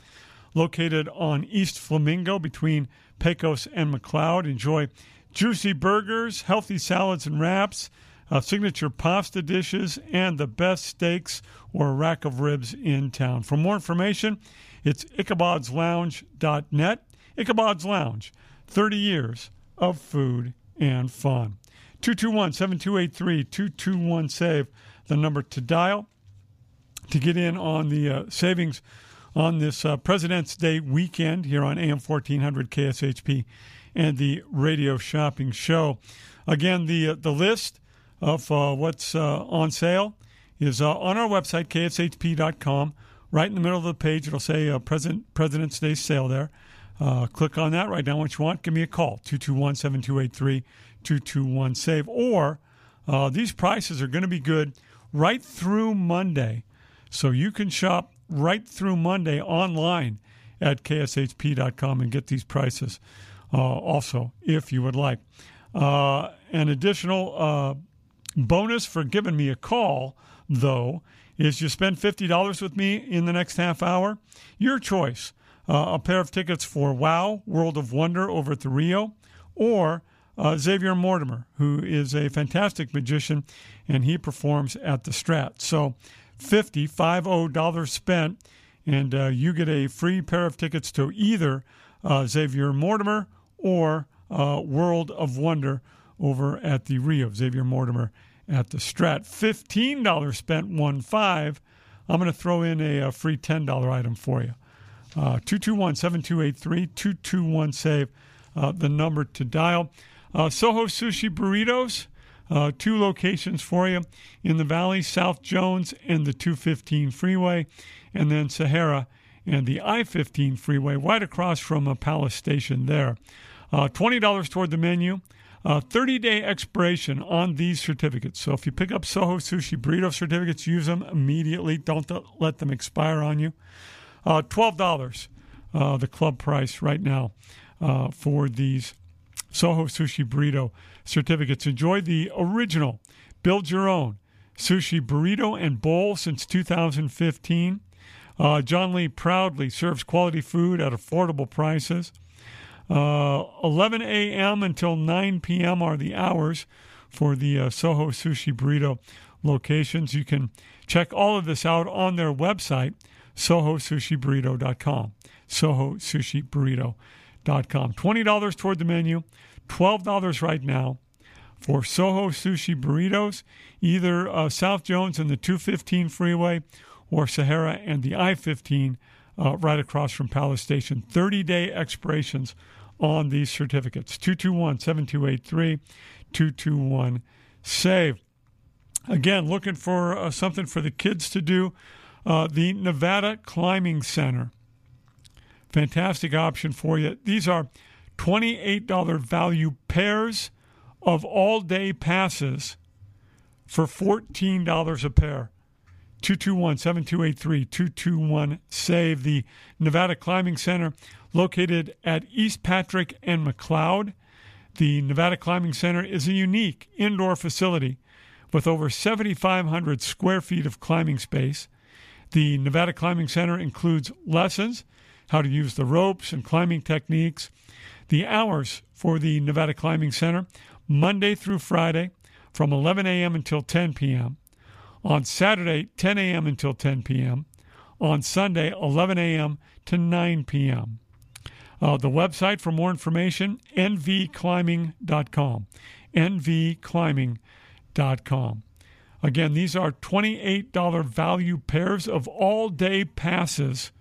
located on East Flamingo between Pecos and McLeod. Enjoy juicy burgers, healthy salads and wraps, uh, signature pasta dishes, and the best steaks or rack of ribs in town. For more information, it's ichabod'slounge.net. Ichabod's Lounge, 30 years of food and fun. 221 7283 221 SAVE, the number to dial to get in on the uh, savings on this uh, President's Day weekend here on AM 1400 KSHP and the Radio Shopping Show. Again, the uh, the list of uh, what's uh, on sale is uh, on our website, kshp.com. Right in the middle of the page, it'll say President, President's Day sale there. click on that, write down what you want, give me a call, 221 7283 221 SAVE. Or these prices are going to be good right through Monday. So you can shop right through Monday online at kshp.com and get these prices uh, also if you would like. Uh, an additional bonus for giving me a call, though, is you spend $50 with me in the next half hour. Your choice uh, a pair of tickets for WOW, World of Wonder over at the Rio, or uh, Xavier Mortimer, who is a fantastic magician and he performs at the Strat. So 50 dollars spent, and uh, you get a free pair of tickets to either uh, Xavier Mortimer or uh, World of Wonder over at the Rio. Xavier Mortimer at the Strat. Fifteen dollars spent, one five. I'm going to throw in a, a, free ten dollar item for you. Uh, 221 7283 221 save uh, the number to dial. Uh, Soho Sushi Burritos. Uh, two locations for you in the valley South Jones and the 215 freeway, and then Sahara and the I 15 freeway, right across from a Palace Station there. Uh, $20 toward the menu. 30 uh, day expiration on these certificates. So if you pick up Soho Sushi Burrito certificates, use them immediately. Don't let them expire on you. Uh, $12, uh, the club price right now uh, for these Soho Sushi Burrito certificates. Enjoy the original, build your own sushi burrito and bowl since 2015. Uh, John Lee proudly serves quality food at affordable prices. Uh, 11 a.m. until 9 p.m. are the hours for the uh, Soho Sushi Burrito locations. You can check all of this out on their website, sohosushiburrito.com. Sohosushiburrito.com. $20 toward the menu. $12 right now for Soho Sushi Burritos, either uh, South Jones and the 215 freeway or Sahara and the I 15 uh, right across from Palace Station. 30 day expirations on these certificates 221 7283 221 SAVE. Again, looking for uh, something for the kids to do. Uh, the Nevada Climbing Center. Fantastic option for you. These are $28 value pairs of all day passes for $14 a pair. 221 7283 221 SAVE. The Nevada Climbing Center, located at East Patrick and McLeod. The Nevada Climbing Center is a unique indoor facility with over 7,500 square feet of climbing space. The Nevada Climbing Center includes lessons, how to use the ropes and climbing techniques. The hours for the Nevada Climbing Center, Monday through Friday from 11 a.m. until 10 p.m. On Saturday, 10 a.m. until 10 p.m. On Sunday, 11 a.m. to 9 p.m. Uh, the website for more information, nvclimbing.com. nvclimbing.com. Again, these are $28 value pairs of all day passes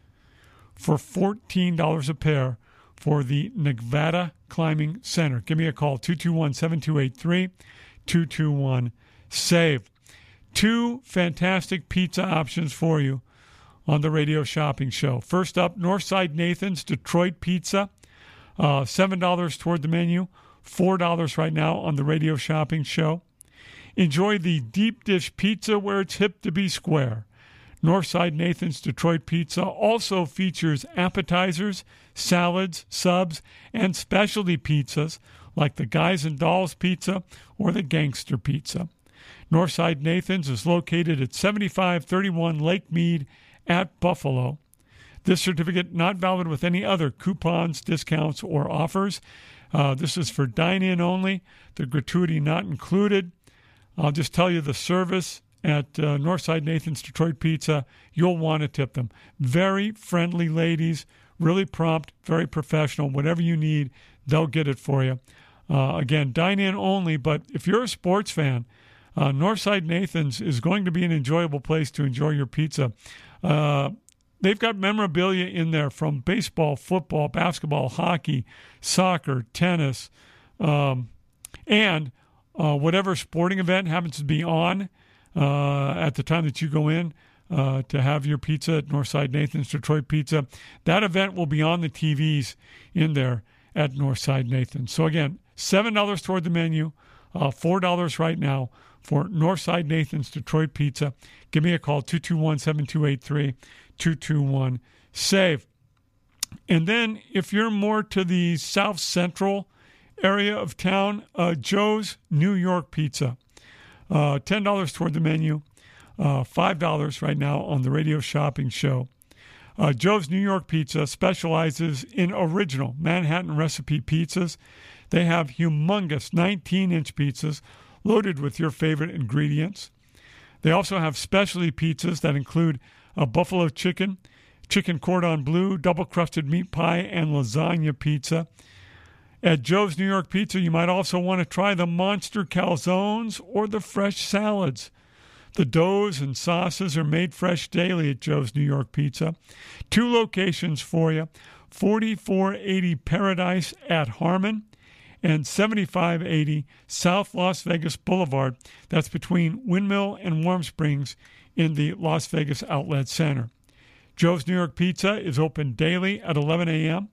for $14 a pair for the Nevada Climbing Center. Give me a call, 221 7283 221 SAVE. Two fantastic pizza options for you on the radio shopping show. First up, Northside Nathan's Detroit Pizza, uh, $7 toward the menu, $4 right now on the radio shopping show. Enjoy the deep dish pizza where it's hip to be square. Northside Nathan's Detroit Pizza also features appetizers, salads, subs, and specialty pizzas like the Guys and Dolls Pizza or the Gangster Pizza. Northside Nathan's is located at 7531 Lake Mead at Buffalo. This certificate not valid with any other coupons, discounts, or offers. Uh, this is for dine in only, the gratuity not included. I'll just tell you the service at uh, Northside Nathan's Detroit Pizza. You'll want to tip them. Very friendly ladies, really prompt, very professional. Whatever you need, they'll get it for you. Uh, again, dine in only, but if you're a sports fan, uh, Northside Nathan's is going to be an enjoyable place to enjoy your pizza. Uh, they've got memorabilia in there from baseball, football, basketball, hockey, soccer, tennis, um, and uh, whatever sporting event happens to be on uh, at the time that you go in. Uh, to have your pizza at Northside Nathan's Detroit Pizza. That event will be on the TVs in there at Northside Nathan's. So, again, $7 toward the menu, uh, $4 right now for Northside Nathan's Detroit Pizza. Give me a call, 221 7283 221 SAVE. And then if you're more to the south central area of town, uh, Joe's New York Pizza. Uh, $10 toward the menu, uh, $5 right now on the radio shopping show. Uh, Joe's New York Pizza specializes in original Manhattan recipe pizzas. They have humongous 19 inch pizzas loaded with your favorite ingredients. They also have specialty pizzas that include a buffalo chicken, chicken cordon bleu, double crusted meat pie, and lasagna pizza. At Joe's New York Pizza, you might also want to try the monster calzones or the fresh salads. The doughs and sauces are made fresh daily at Joe's New York Pizza. Two locations for you 4480 Paradise at Harmon and 7580 South Las Vegas Boulevard. That's between Windmill and Warm Springs in the Las Vegas Outlet Center. Joe's New York Pizza is open daily at 11 a.m.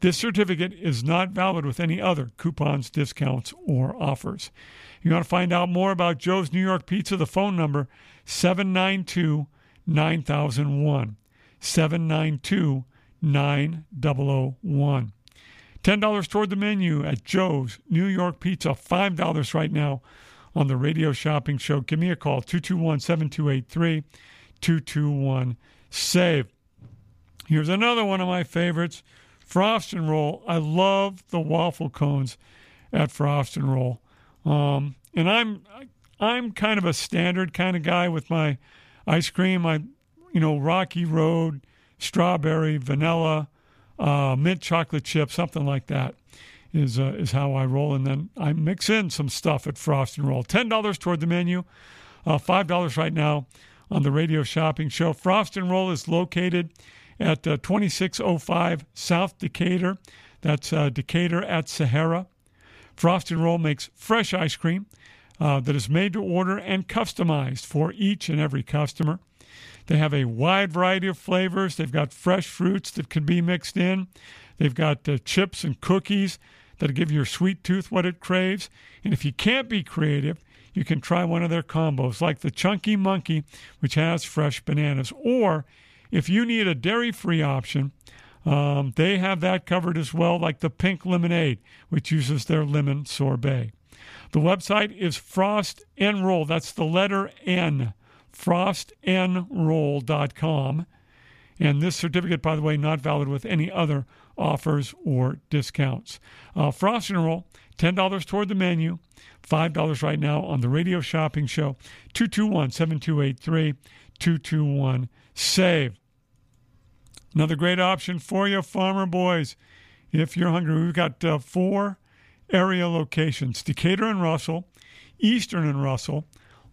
This certificate is not valid with any other coupons, discounts, or offers. You want to find out more about Joe's New York Pizza? The phone number 792 9001. 792 9001. $10 toward the menu at Joe's New York Pizza. $5 right now on the radio shopping show. Give me a call 221 7283 221 SAVE. Here's another one of my favorites Frost and Roll. I love the waffle cones at Frost and Roll. Um, and I'm I'm kind of a standard kind of guy with my ice cream. I you know Rocky Road, strawberry, vanilla, uh, mint chocolate chip, something like that is uh, is how I roll. And then I mix in some stuff at Frost and Roll. Ten dollars toward the menu, uh, five dollars right now on the radio shopping show. Frost and Roll is located at uh, 2605 South Decatur. That's uh, Decatur at Sahara. Frost and Roll makes fresh ice cream uh, that is made to order and customized for each and every customer. They have a wide variety of flavors. They've got fresh fruits that can be mixed in. They've got uh, chips and cookies that'll give your sweet tooth what it craves. And if you can't be creative, you can try one of their combos, like the Chunky Monkey, which has fresh bananas. Or if you need a dairy free option, um, they have that covered as well, like the Pink Lemonade, which uses their lemon sorbet. The website is Frost and Roll. That's the letter N. frostenroll.com. And this certificate, by the way, not valid with any other offers or discounts. Uh, Frost and Roll, $10 toward the menu, $5 right now on the radio shopping show, 221 7283 221 SAVE. Another great option for you, Farmer Boys. If you're hungry, we've got uh, four area locations Decatur and Russell, Eastern and Russell,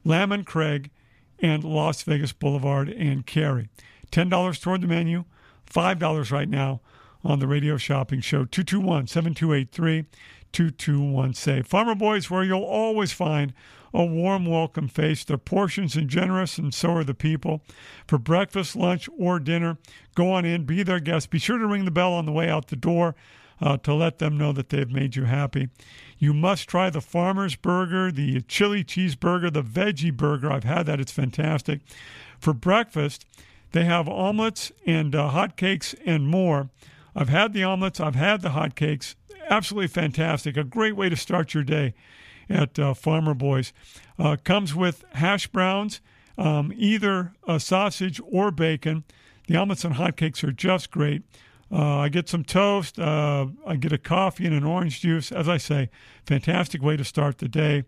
Lamb and Craig, and Las Vegas Boulevard and Carey. $10 toward the menu, $5 right now on the radio shopping show. 221 7283 221 SAVE. Farmer Boys, where you'll always find a warm welcome face. Their portions are generous, and so are the people. For breakfast, lunch, or dinner, go on in, be their guest. Be sure to ring the bell on the way out the door uh, to let them know that they've made you happy. You must try the farmer's burger, the chili cheeseburger, the veggie burger. I've had that, it's fantastic. For breakfast, they have omelets and uh, hotcakes and more. I've had the omelets, I've had the hotcakes. Absolutely fantastic. A great way to start your day at uh, Farmer Boys. Uh, comes with hash browns, um, either a sausage or bacon. The omelets and hotcakes are just great. Uh, I get some toast. Uh, I get a coffee and an orange juice. As I say, fantastic way to start the day.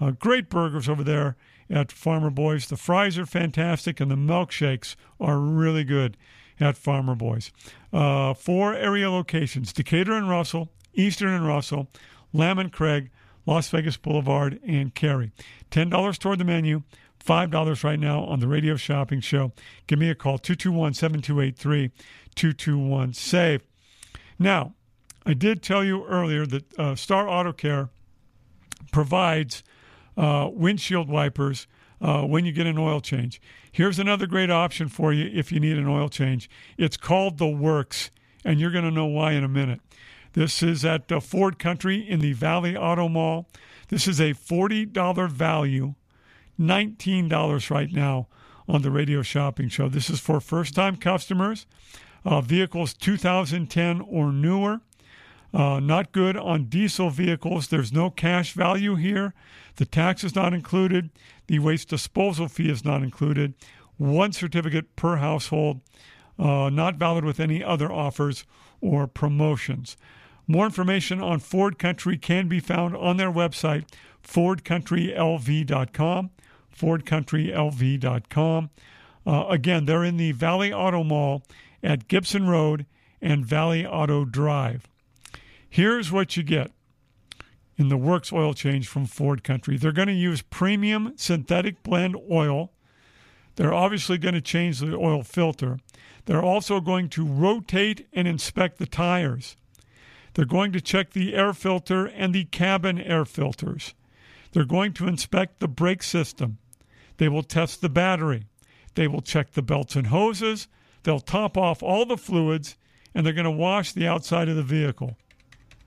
Uh, great burgers over there at Farmer Boys. The fries are fantastic, and the milkshakes are really good at Farmer Boys. Uh, four area locations Decatur and Russell, Eastern and Russell, Lamb and Craig, Las Vegas Boulevard, and Carey. $10 toward the menu. $5 right now on the radio shopping show. Give me a call, 221 7283 221 SAVE. Now, I did tell you earlier that uh, Star Auto Care provides uh, windshield wipers uh, when you get an oil change. Here's another great option for you if you need an oil change. It's called The Works, and you're going to know why in a minute. This is at Ford Country in the Valley Auto Mall. This is a $40 value, $19 right now on the radio shopping show. This is for first time customers, uh, vehicles 2010 or newer. Uh, not good on diesel vehicles. There's no cash value here. The tax is not included. The waste disposal fee is not included. One certificate per household, uh, not valid with any other offers or promotions. More information on Ford Country can be found on their website, FordCountryLV.com. FordCountryLV.com. Uh, again, they're in the Valley Auto Mall at Gibson Road and Valley Auto Drive. Here's what you get in the Works oil change from Ford Country. They're going to use premium synthetic blend oil. They're obviously going to change the oil filter. They're also going to rotate and inspect the tires. They're going to check the air filter and the cabin air filters. They're going to inspect the brake system. They will test the battery. They will check the belts and hoses. They'll top off all the fluids and they're going to wash the outside of the vehicle.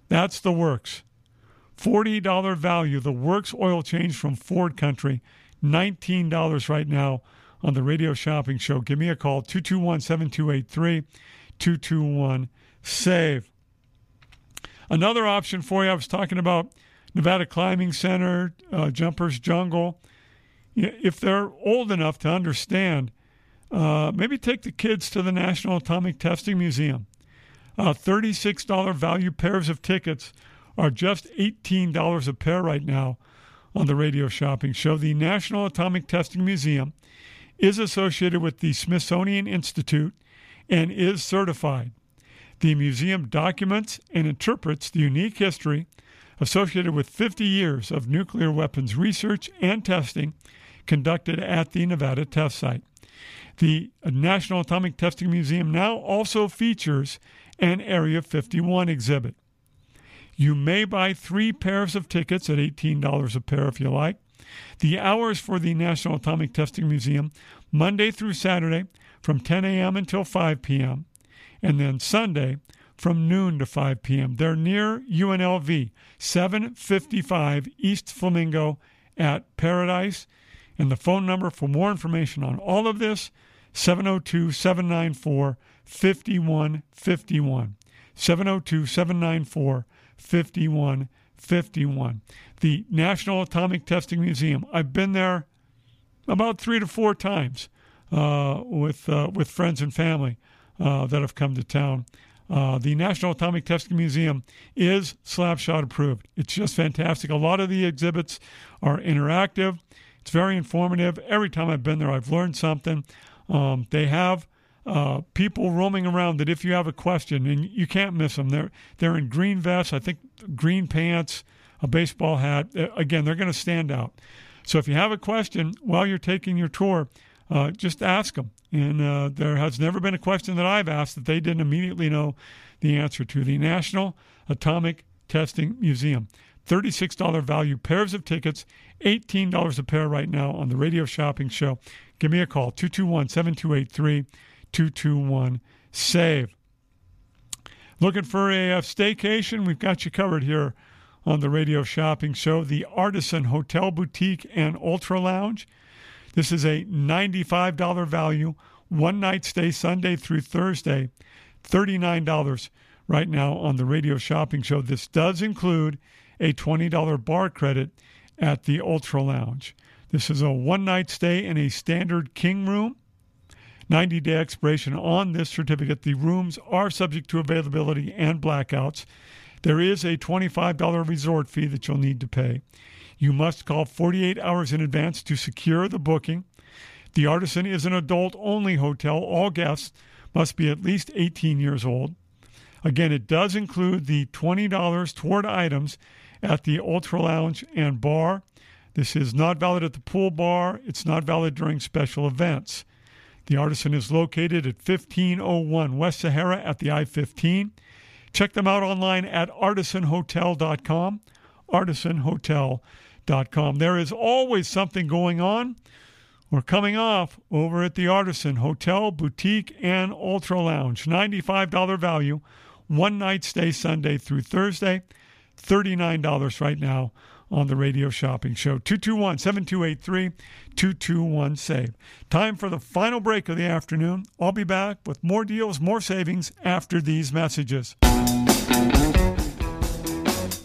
That's the works. $40 value, the works oil change from Ford Country, $19 right now on the radio shopping show. Give me a call, 221 7283 221 SAVE. Another option for you, I was talking about Nevada Climbing Center, uh, Jumpers Jungle. If they're old enough to understand, uh, maybe take the kids to the National Atomic Testing Museum. Uh, $36 value pairs of tickets are just $18 a pair right now on the radio shopping show. The National Atomic Testing Museum is associated with the Smithsonian Institute and is certified. The museum documents and interprets the unique history associated with 50 years of nuclear weapons research and testing conducted at the Nevada test site. The National Atomic Testing Museum now also features an Area 51 exhibit. You may buy three pairs of tickets at $18 a pair if you like. The hours for the National Atomic Testing Museum, Monday through Saturday from 10 a.m. until 5 p.m and then Sunday from noon to 5 p.m. They're near UNLV, 755 East Flamingo at Paradise. And the phone number for more information on all of this, 702 794 5151. 702 794 5151. The National Atomic Testing Museum. I've been there about three to four times uh, with uh, with friends and family uh, that have come to town. Uh, the National Atomic Testing Museum is Slapshot approved. It's just fantastic. A lot of the exhibits are interactive. It's very informative. Every time I've been there, I've learned something. Um, they have uh, people roaming around that if you have a question, and you can't miss them, they're they're in green vests, I think green pants, a baseball hat. Uh, again, they're going to stand out. So if you have a question while you're taking your tour, uh, just ask them. And uh, there has never been a question that I've asked that they didn't immediately know the answer to. The National Atomic Testing Museum. $36 value, pairs of tickets, $18 a pair right now on the radio shopping show. Give me a call, 221 7283 221 SAVE. Looking for a, a staycation? We've got you covered here on the radio shopping show. The Artisan Hotel Boutique and Ultra Lounge. This is a $95 value, one night stay Sunday through Thursday, $39 right now on the radio shopping show. This does include a $20 bar credit at the Ultra Lounge. This is a one night stay in a standard king room. 90 day expiration on this certificate. The rooms are subject to availability and blackouts. There is a $25 resort fee that you'll need to pay. You must call 48 hours in advance to secure the booking. The Artisan is an adult only hotel. All guests must be at least 18 years old. Again, it does include the $20 toward items at the Ultra Lounge and Bar. This is not valid at the pool bar. It's not valid during special events. The Artisan is located at 1501 West Sahara at the I 15. Check them out online at artisanhotel.com. Artisanhotel.com there is always something going on or coming off over at the Artisan Hotel, Boutique, and Ultra Lounge. $95 value, one night stay Sunday through Thursday, $39 right now on the radio shopping show. 221 7283 221 SAVE. Time for the final break of the afternoon. I'll be back with more deals, more savings after these messages.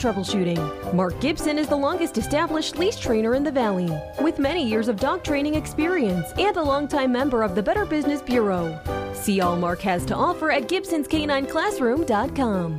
troubleshooting. Mark Gibson is the longest established leash trainer in the Valley, with many years of dog training experience and a longtime member of the Better Business Bureau. See all Mark has to offer at Gibson'sCanineClassroom.com.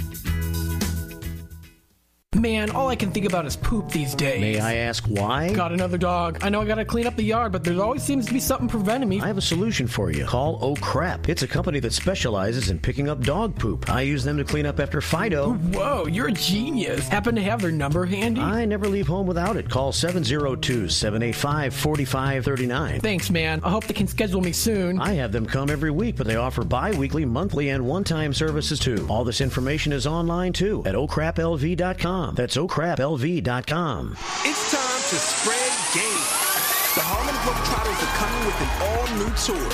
Man, all I can think about is poop these days. May I ask why? Got another dog. I know I gotta clean up the yard, but there always seems to be something preventing me. I have a solution for you. Call Oh Crap. It's a company that specializes in picking up dog poop. I use them to clean up after Fido. Whoa, you're a genius. Happen to have their number handy? I never leave home without it. Call 702 785 4539. Thanks, man. I hope they can schedule me soon. I have them come every week, but they offer bi weekly, monthly, and one time services too. All this information is online too at oh okraplv.com. That's oh okraplv.com. It's time to spread game. The Harlem Globetrotters are coming with an all-new tour.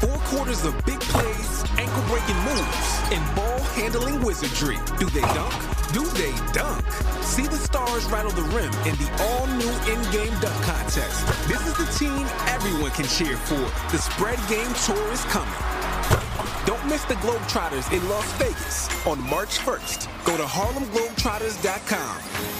Four quarters of big plays, ankle breaking moves, and ball handling wizardry. Do they dunk? Do they dunk? See the stars rattle the rim in the all new in game dunk contest. This is the team everyone can cheer for. The spread game tour is coming. Don't miss the Globetrotters in Las Vegas on March 1st. Go to HarlemGlobetrotters.com.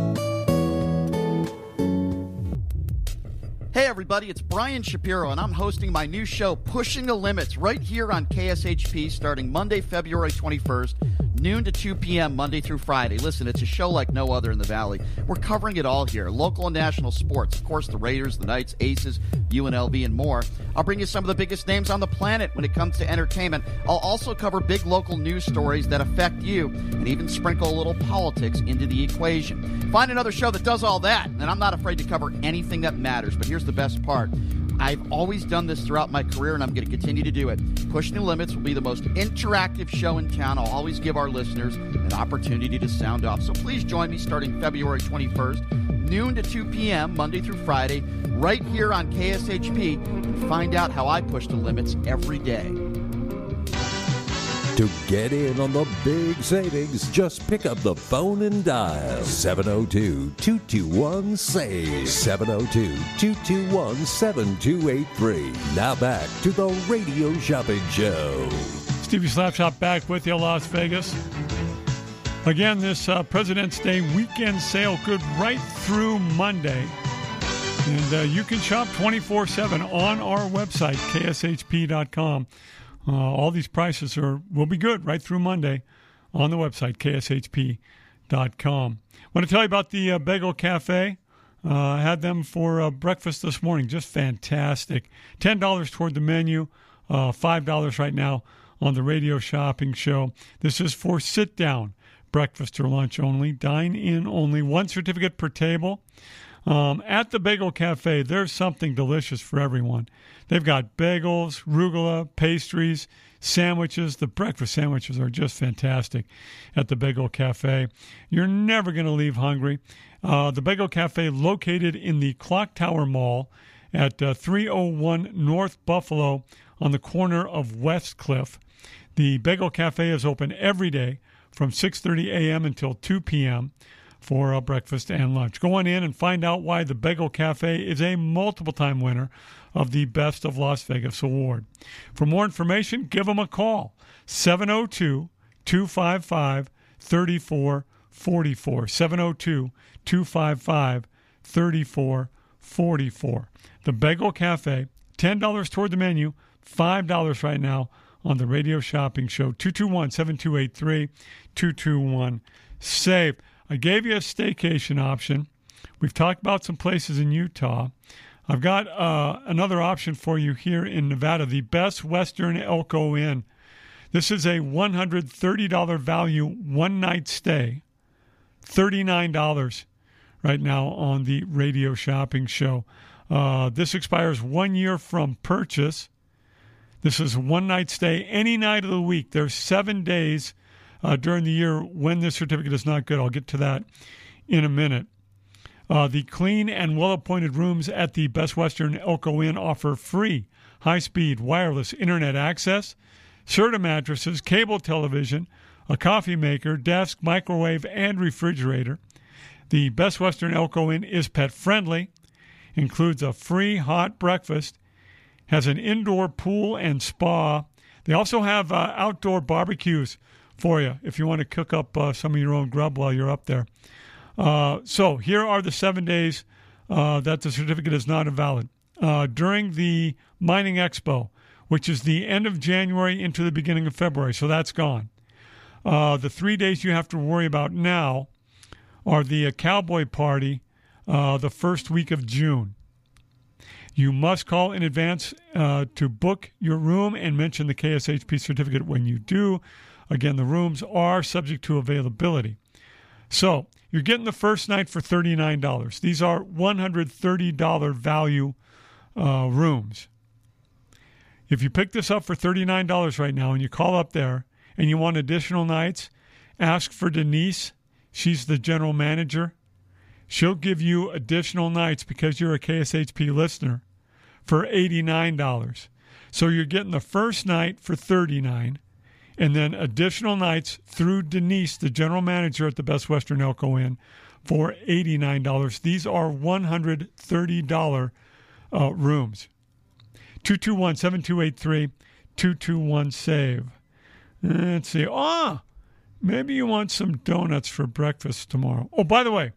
Hey, everybody, it's Brian Shapiro, and I'm hosting my new show, Pushing the Limits, right here on KSHP starting Monday, February 21st, noon to 2 p.m., Monday through Friday. Listen, it's a show like no other in the Valley. We're covering it all here local and national sports, of course, the Raiders, the Knights, Aces, UNLV, and more. I'll bring you some of the biggest names on the planet when it comes to entertainment. I'll also cover big local news stories that affect you and even sprinkle a little politics into the equation. Find another show that does all that, and I'm not afraid to cover anything that matters. But here's the best part. I've always done this throughout my career, and I'm going to continue to do it. Pushing the Limits will be the most interactive show in town. I'll always give our listeners an opportunity to sound off. So please join me starting February 21st, noon to 2 p.m., Monday through Friday, right here on KSHP, and find out how I push the limits every day. To get in on the big savings, just pick up the phone and dial 702 221 SAVE. 702 221 7283. Now back to the Radio Shopping Show. Stevie Slapshot back with you, Las Vegas. Again, this uh, President's Day weekend sale good right through Monday. And uh, you can shop 24 7 on our website, kshp.com. Uh, all these prices are will be good right through Monday on the website, kshp.com. Want to tell you about the uh, Bagel Cafe. Uh, had them for uh, breakfast this morning. Just fantastic. $10 toward the menu, uh, $5 right now on the radio shopping show. This is for sit down breakfast or lunch only, dine in only, one certificate per table. Um, at the Bagel Cafe, there's something delicious for everyone. They've got bagels, rugula, pastries, sandwiches. The breakfast sandwiches are just fantastic at the Bagel Cafe. You're never going to leave hungry. Uh, the Bagel Cafe, located in the Clock Tower Mall at uh, 301 North Buffalo on the corner of West Cliff. The Bagel Cafe is open every day from 6:30 a.m. until 2 p.m. for uh, breakfast and lunch. Go on in and find out why the Bagel Cafe is a multiple-time winner of the Best of Las Vegas award. For more information, give them a call 702 255 3444. 702 255 3444. The Bagel Cafe, $10 toward the menu, $5 right now on the radio shopping show 221 7283 221 SAVE. I gave you a staycation option. We've talked about some places in Utah. I've got uh, another option for you here in Nevada, the Best Western Elko Inn. This is a $130 value one night stay, $39 right now on the radio shopping show. Uh, this expires one year from purchase. This is one night stay any night of the week. There's seven days uh, during the year when this certificate is not good. I'll get to that in a minute. Uh, the clean and well appointed rooms at the Best Western Elko Inn offer free high speed wireless internet access, Serta mattresses, cable television, a coffee maker, desk, microwave, and refrigerator. The Best Western Elko Inn is pet friendly, includes a free hot breakfast, has an indoor pool and spa. They also have uh, outdoor barbecues for you if you want to cook up uh, some of your own grub while you're up there. Uh, so here are the seven days uh, that the certificate is not invalid. Uh, during the Mining Expo, which is the end of January into the beginning of February, so that's gone. Uh, the three days you have to worry about now are the uh, Cowboy Party, the first week of June. You must call in advance to book your room and mention the KSHP certificate when you do. Again, the rooms are subject to availability. So you're getting the first night for $39. These are $130 value uh, rooms. If you pick this up for $39 right now and you call up there and you want additional nights, ask for Denise. She's the general manager. She'll give you additional nights because you're a KSHP listener for $89. So you're getting the first night for 39 and then additional nights through Denise, the general manager at the Best Western Elko Inn, for $89. These are $130 uh, rooms. 221 7283 221 SAVE. Let's see. Ah, maybe you want some donuts for breakfast tomorrow. Oh, by the way,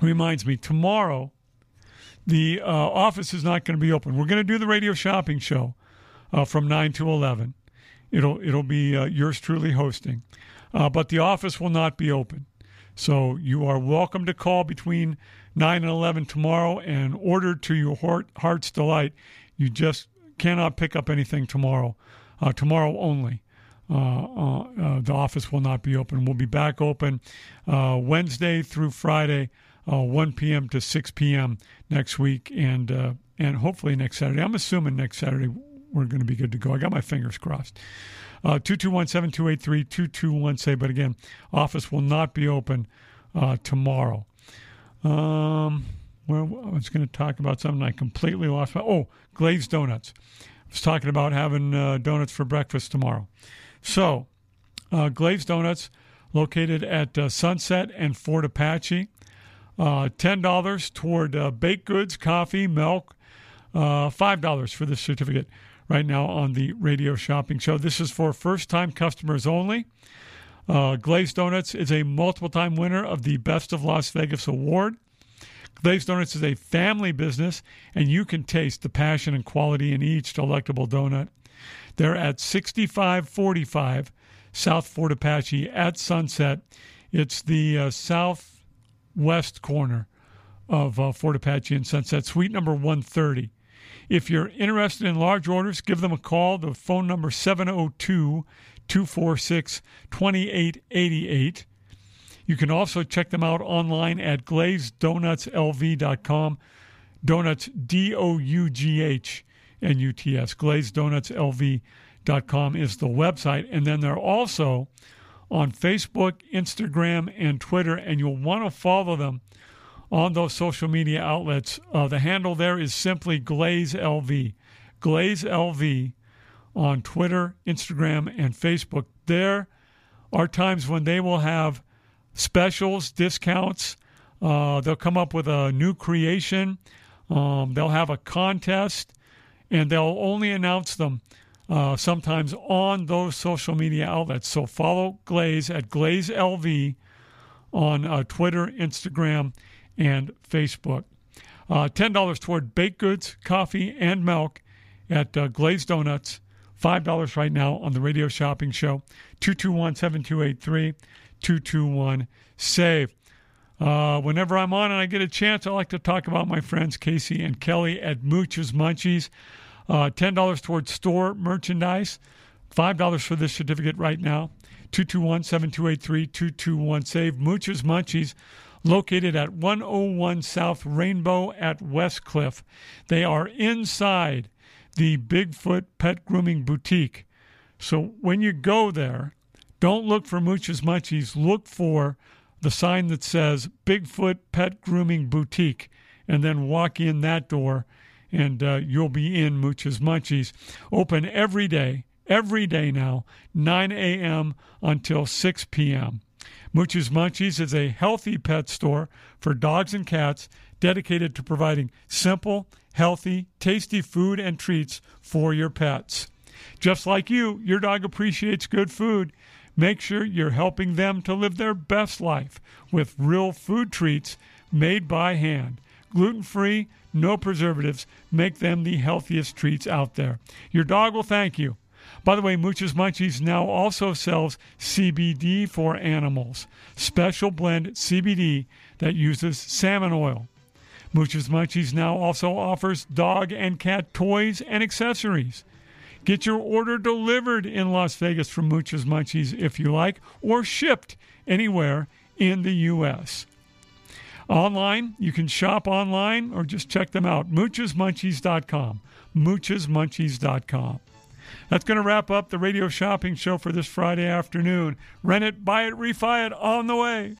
reminds me, tomorrow the uh, office is not going to be open. We're going to do the radio shopping show uh, from 9 to 11. It'll, it'll be uh, yours truly hosting. Uh, but the office will not be open. So you are welcome to call between 9 and 11 tomorrow and order to your heart, heart's delight. You just cannot pick up anything tomorrow. Uh, tomorrow only. Uh, uh, uh the office will not be open. We'll be back open Wednesday through Friday, uh, 1 p.m. to 6 p.m. next week, and and hopefully next Saturday. I'm assuming next Saturday we're going to be good to go. I got my fingers crossed. Uh, 221 7283 2216. But again, office will not be open uh, tomorrow. Um, well, I was going to talk about something I completely lost. My, oh, glazed donuts. I was talking about having uh, donuts for breakfast tomorrow. So, uh, glazed donuts located at uh, Sunset and Fort Apache. Uh, $10 toward uh, baked goods, coffee, milk. Uh, $5 for this certificate right now on the radio shopping show. This is for first time customers only. Uh, Glazed Donuts is a multiple time winner of the Best of Las Vegas award. Glazed Donuts is a family business, and you can taste the passion and quality in each delectable donut. They're at 6545 South Fort Apache at Sunset. It's the uh, southwest corner of uh, Fort Apache and Sunset, suite number 130. If you're interested in large orders, give them a call. The phone number 702 246 2888. You can also check them out online at glazedoughnutslv.com. Doughnuts, D O U G H N U T S. Glazedoughnutslv.com is the website. And then they're also on Facebook, Instagram, and Twitter, and you'll want to follow them on those social media outlets. Uh, the handle there is simply Glaze LV. Glaze LV on Twitter, Instagram, and Facebook. There are times when they will have specials, discounts. Uh, they'll come up with a new creation. Um, they'll have a contest, and they'll only announce them uh, sometimes on those social media outlets. So follow Glaze at Glaze LV on uh, Twitter, Instagram, and Facebook. Uh, $10 toward baked goods, coffee, and milk at uh, Glazed Donuts. $5 right now on the radio shopping show. 221 7283 221 SAVE. Uh, whenever I'm on and I get a chance, I like to talk about my friends Casey and Kelly at Mooch's Munchies. Uh, $10 towards store merchandise, $5 for this certificate right now. 221 7283 221 SAVE. Mooch's Munchies located at 101 South Rainbow at Westcliff. They are inside the Bigfoot Pet Grooming Boutique. So when you go there, don't look for Mooch's Munchies. Look for the sign that says Bigfoot Pet Grooming Boutique, and then walk in that door, and uh, you'll be in Mooch's Munchies. Open every day, every day now, 9 a.m. until 6 p.m. Mooch's Munchies is a healthy pet store for dogs and cats dedicated to providing simple, healthy, tasty food and treats for your pets. Just like you, your dog appreciates good food. Make sure you're helping them to live their best life with real food treats made by hand. Gluten free, no preservatives, make them the healthiest treats out there. Your dog will thank you. By the way, Mooch's Munchies now also sells CBD for animals, special blend CBD that uses salmon oil. Mooch's Munchies now also offers dog and cat toys and accessories. Get your order delivered in Las Vegas from Mooch's Munchies if you like, or shipped anywhere in the U.S. Online, you can shop online or just check them out. MoochesMunchies.com. MoochesMunchies.com. That's going to wrap up the radio shopping show for this Friday afternoon. Rent it, buy it, refi it on the way.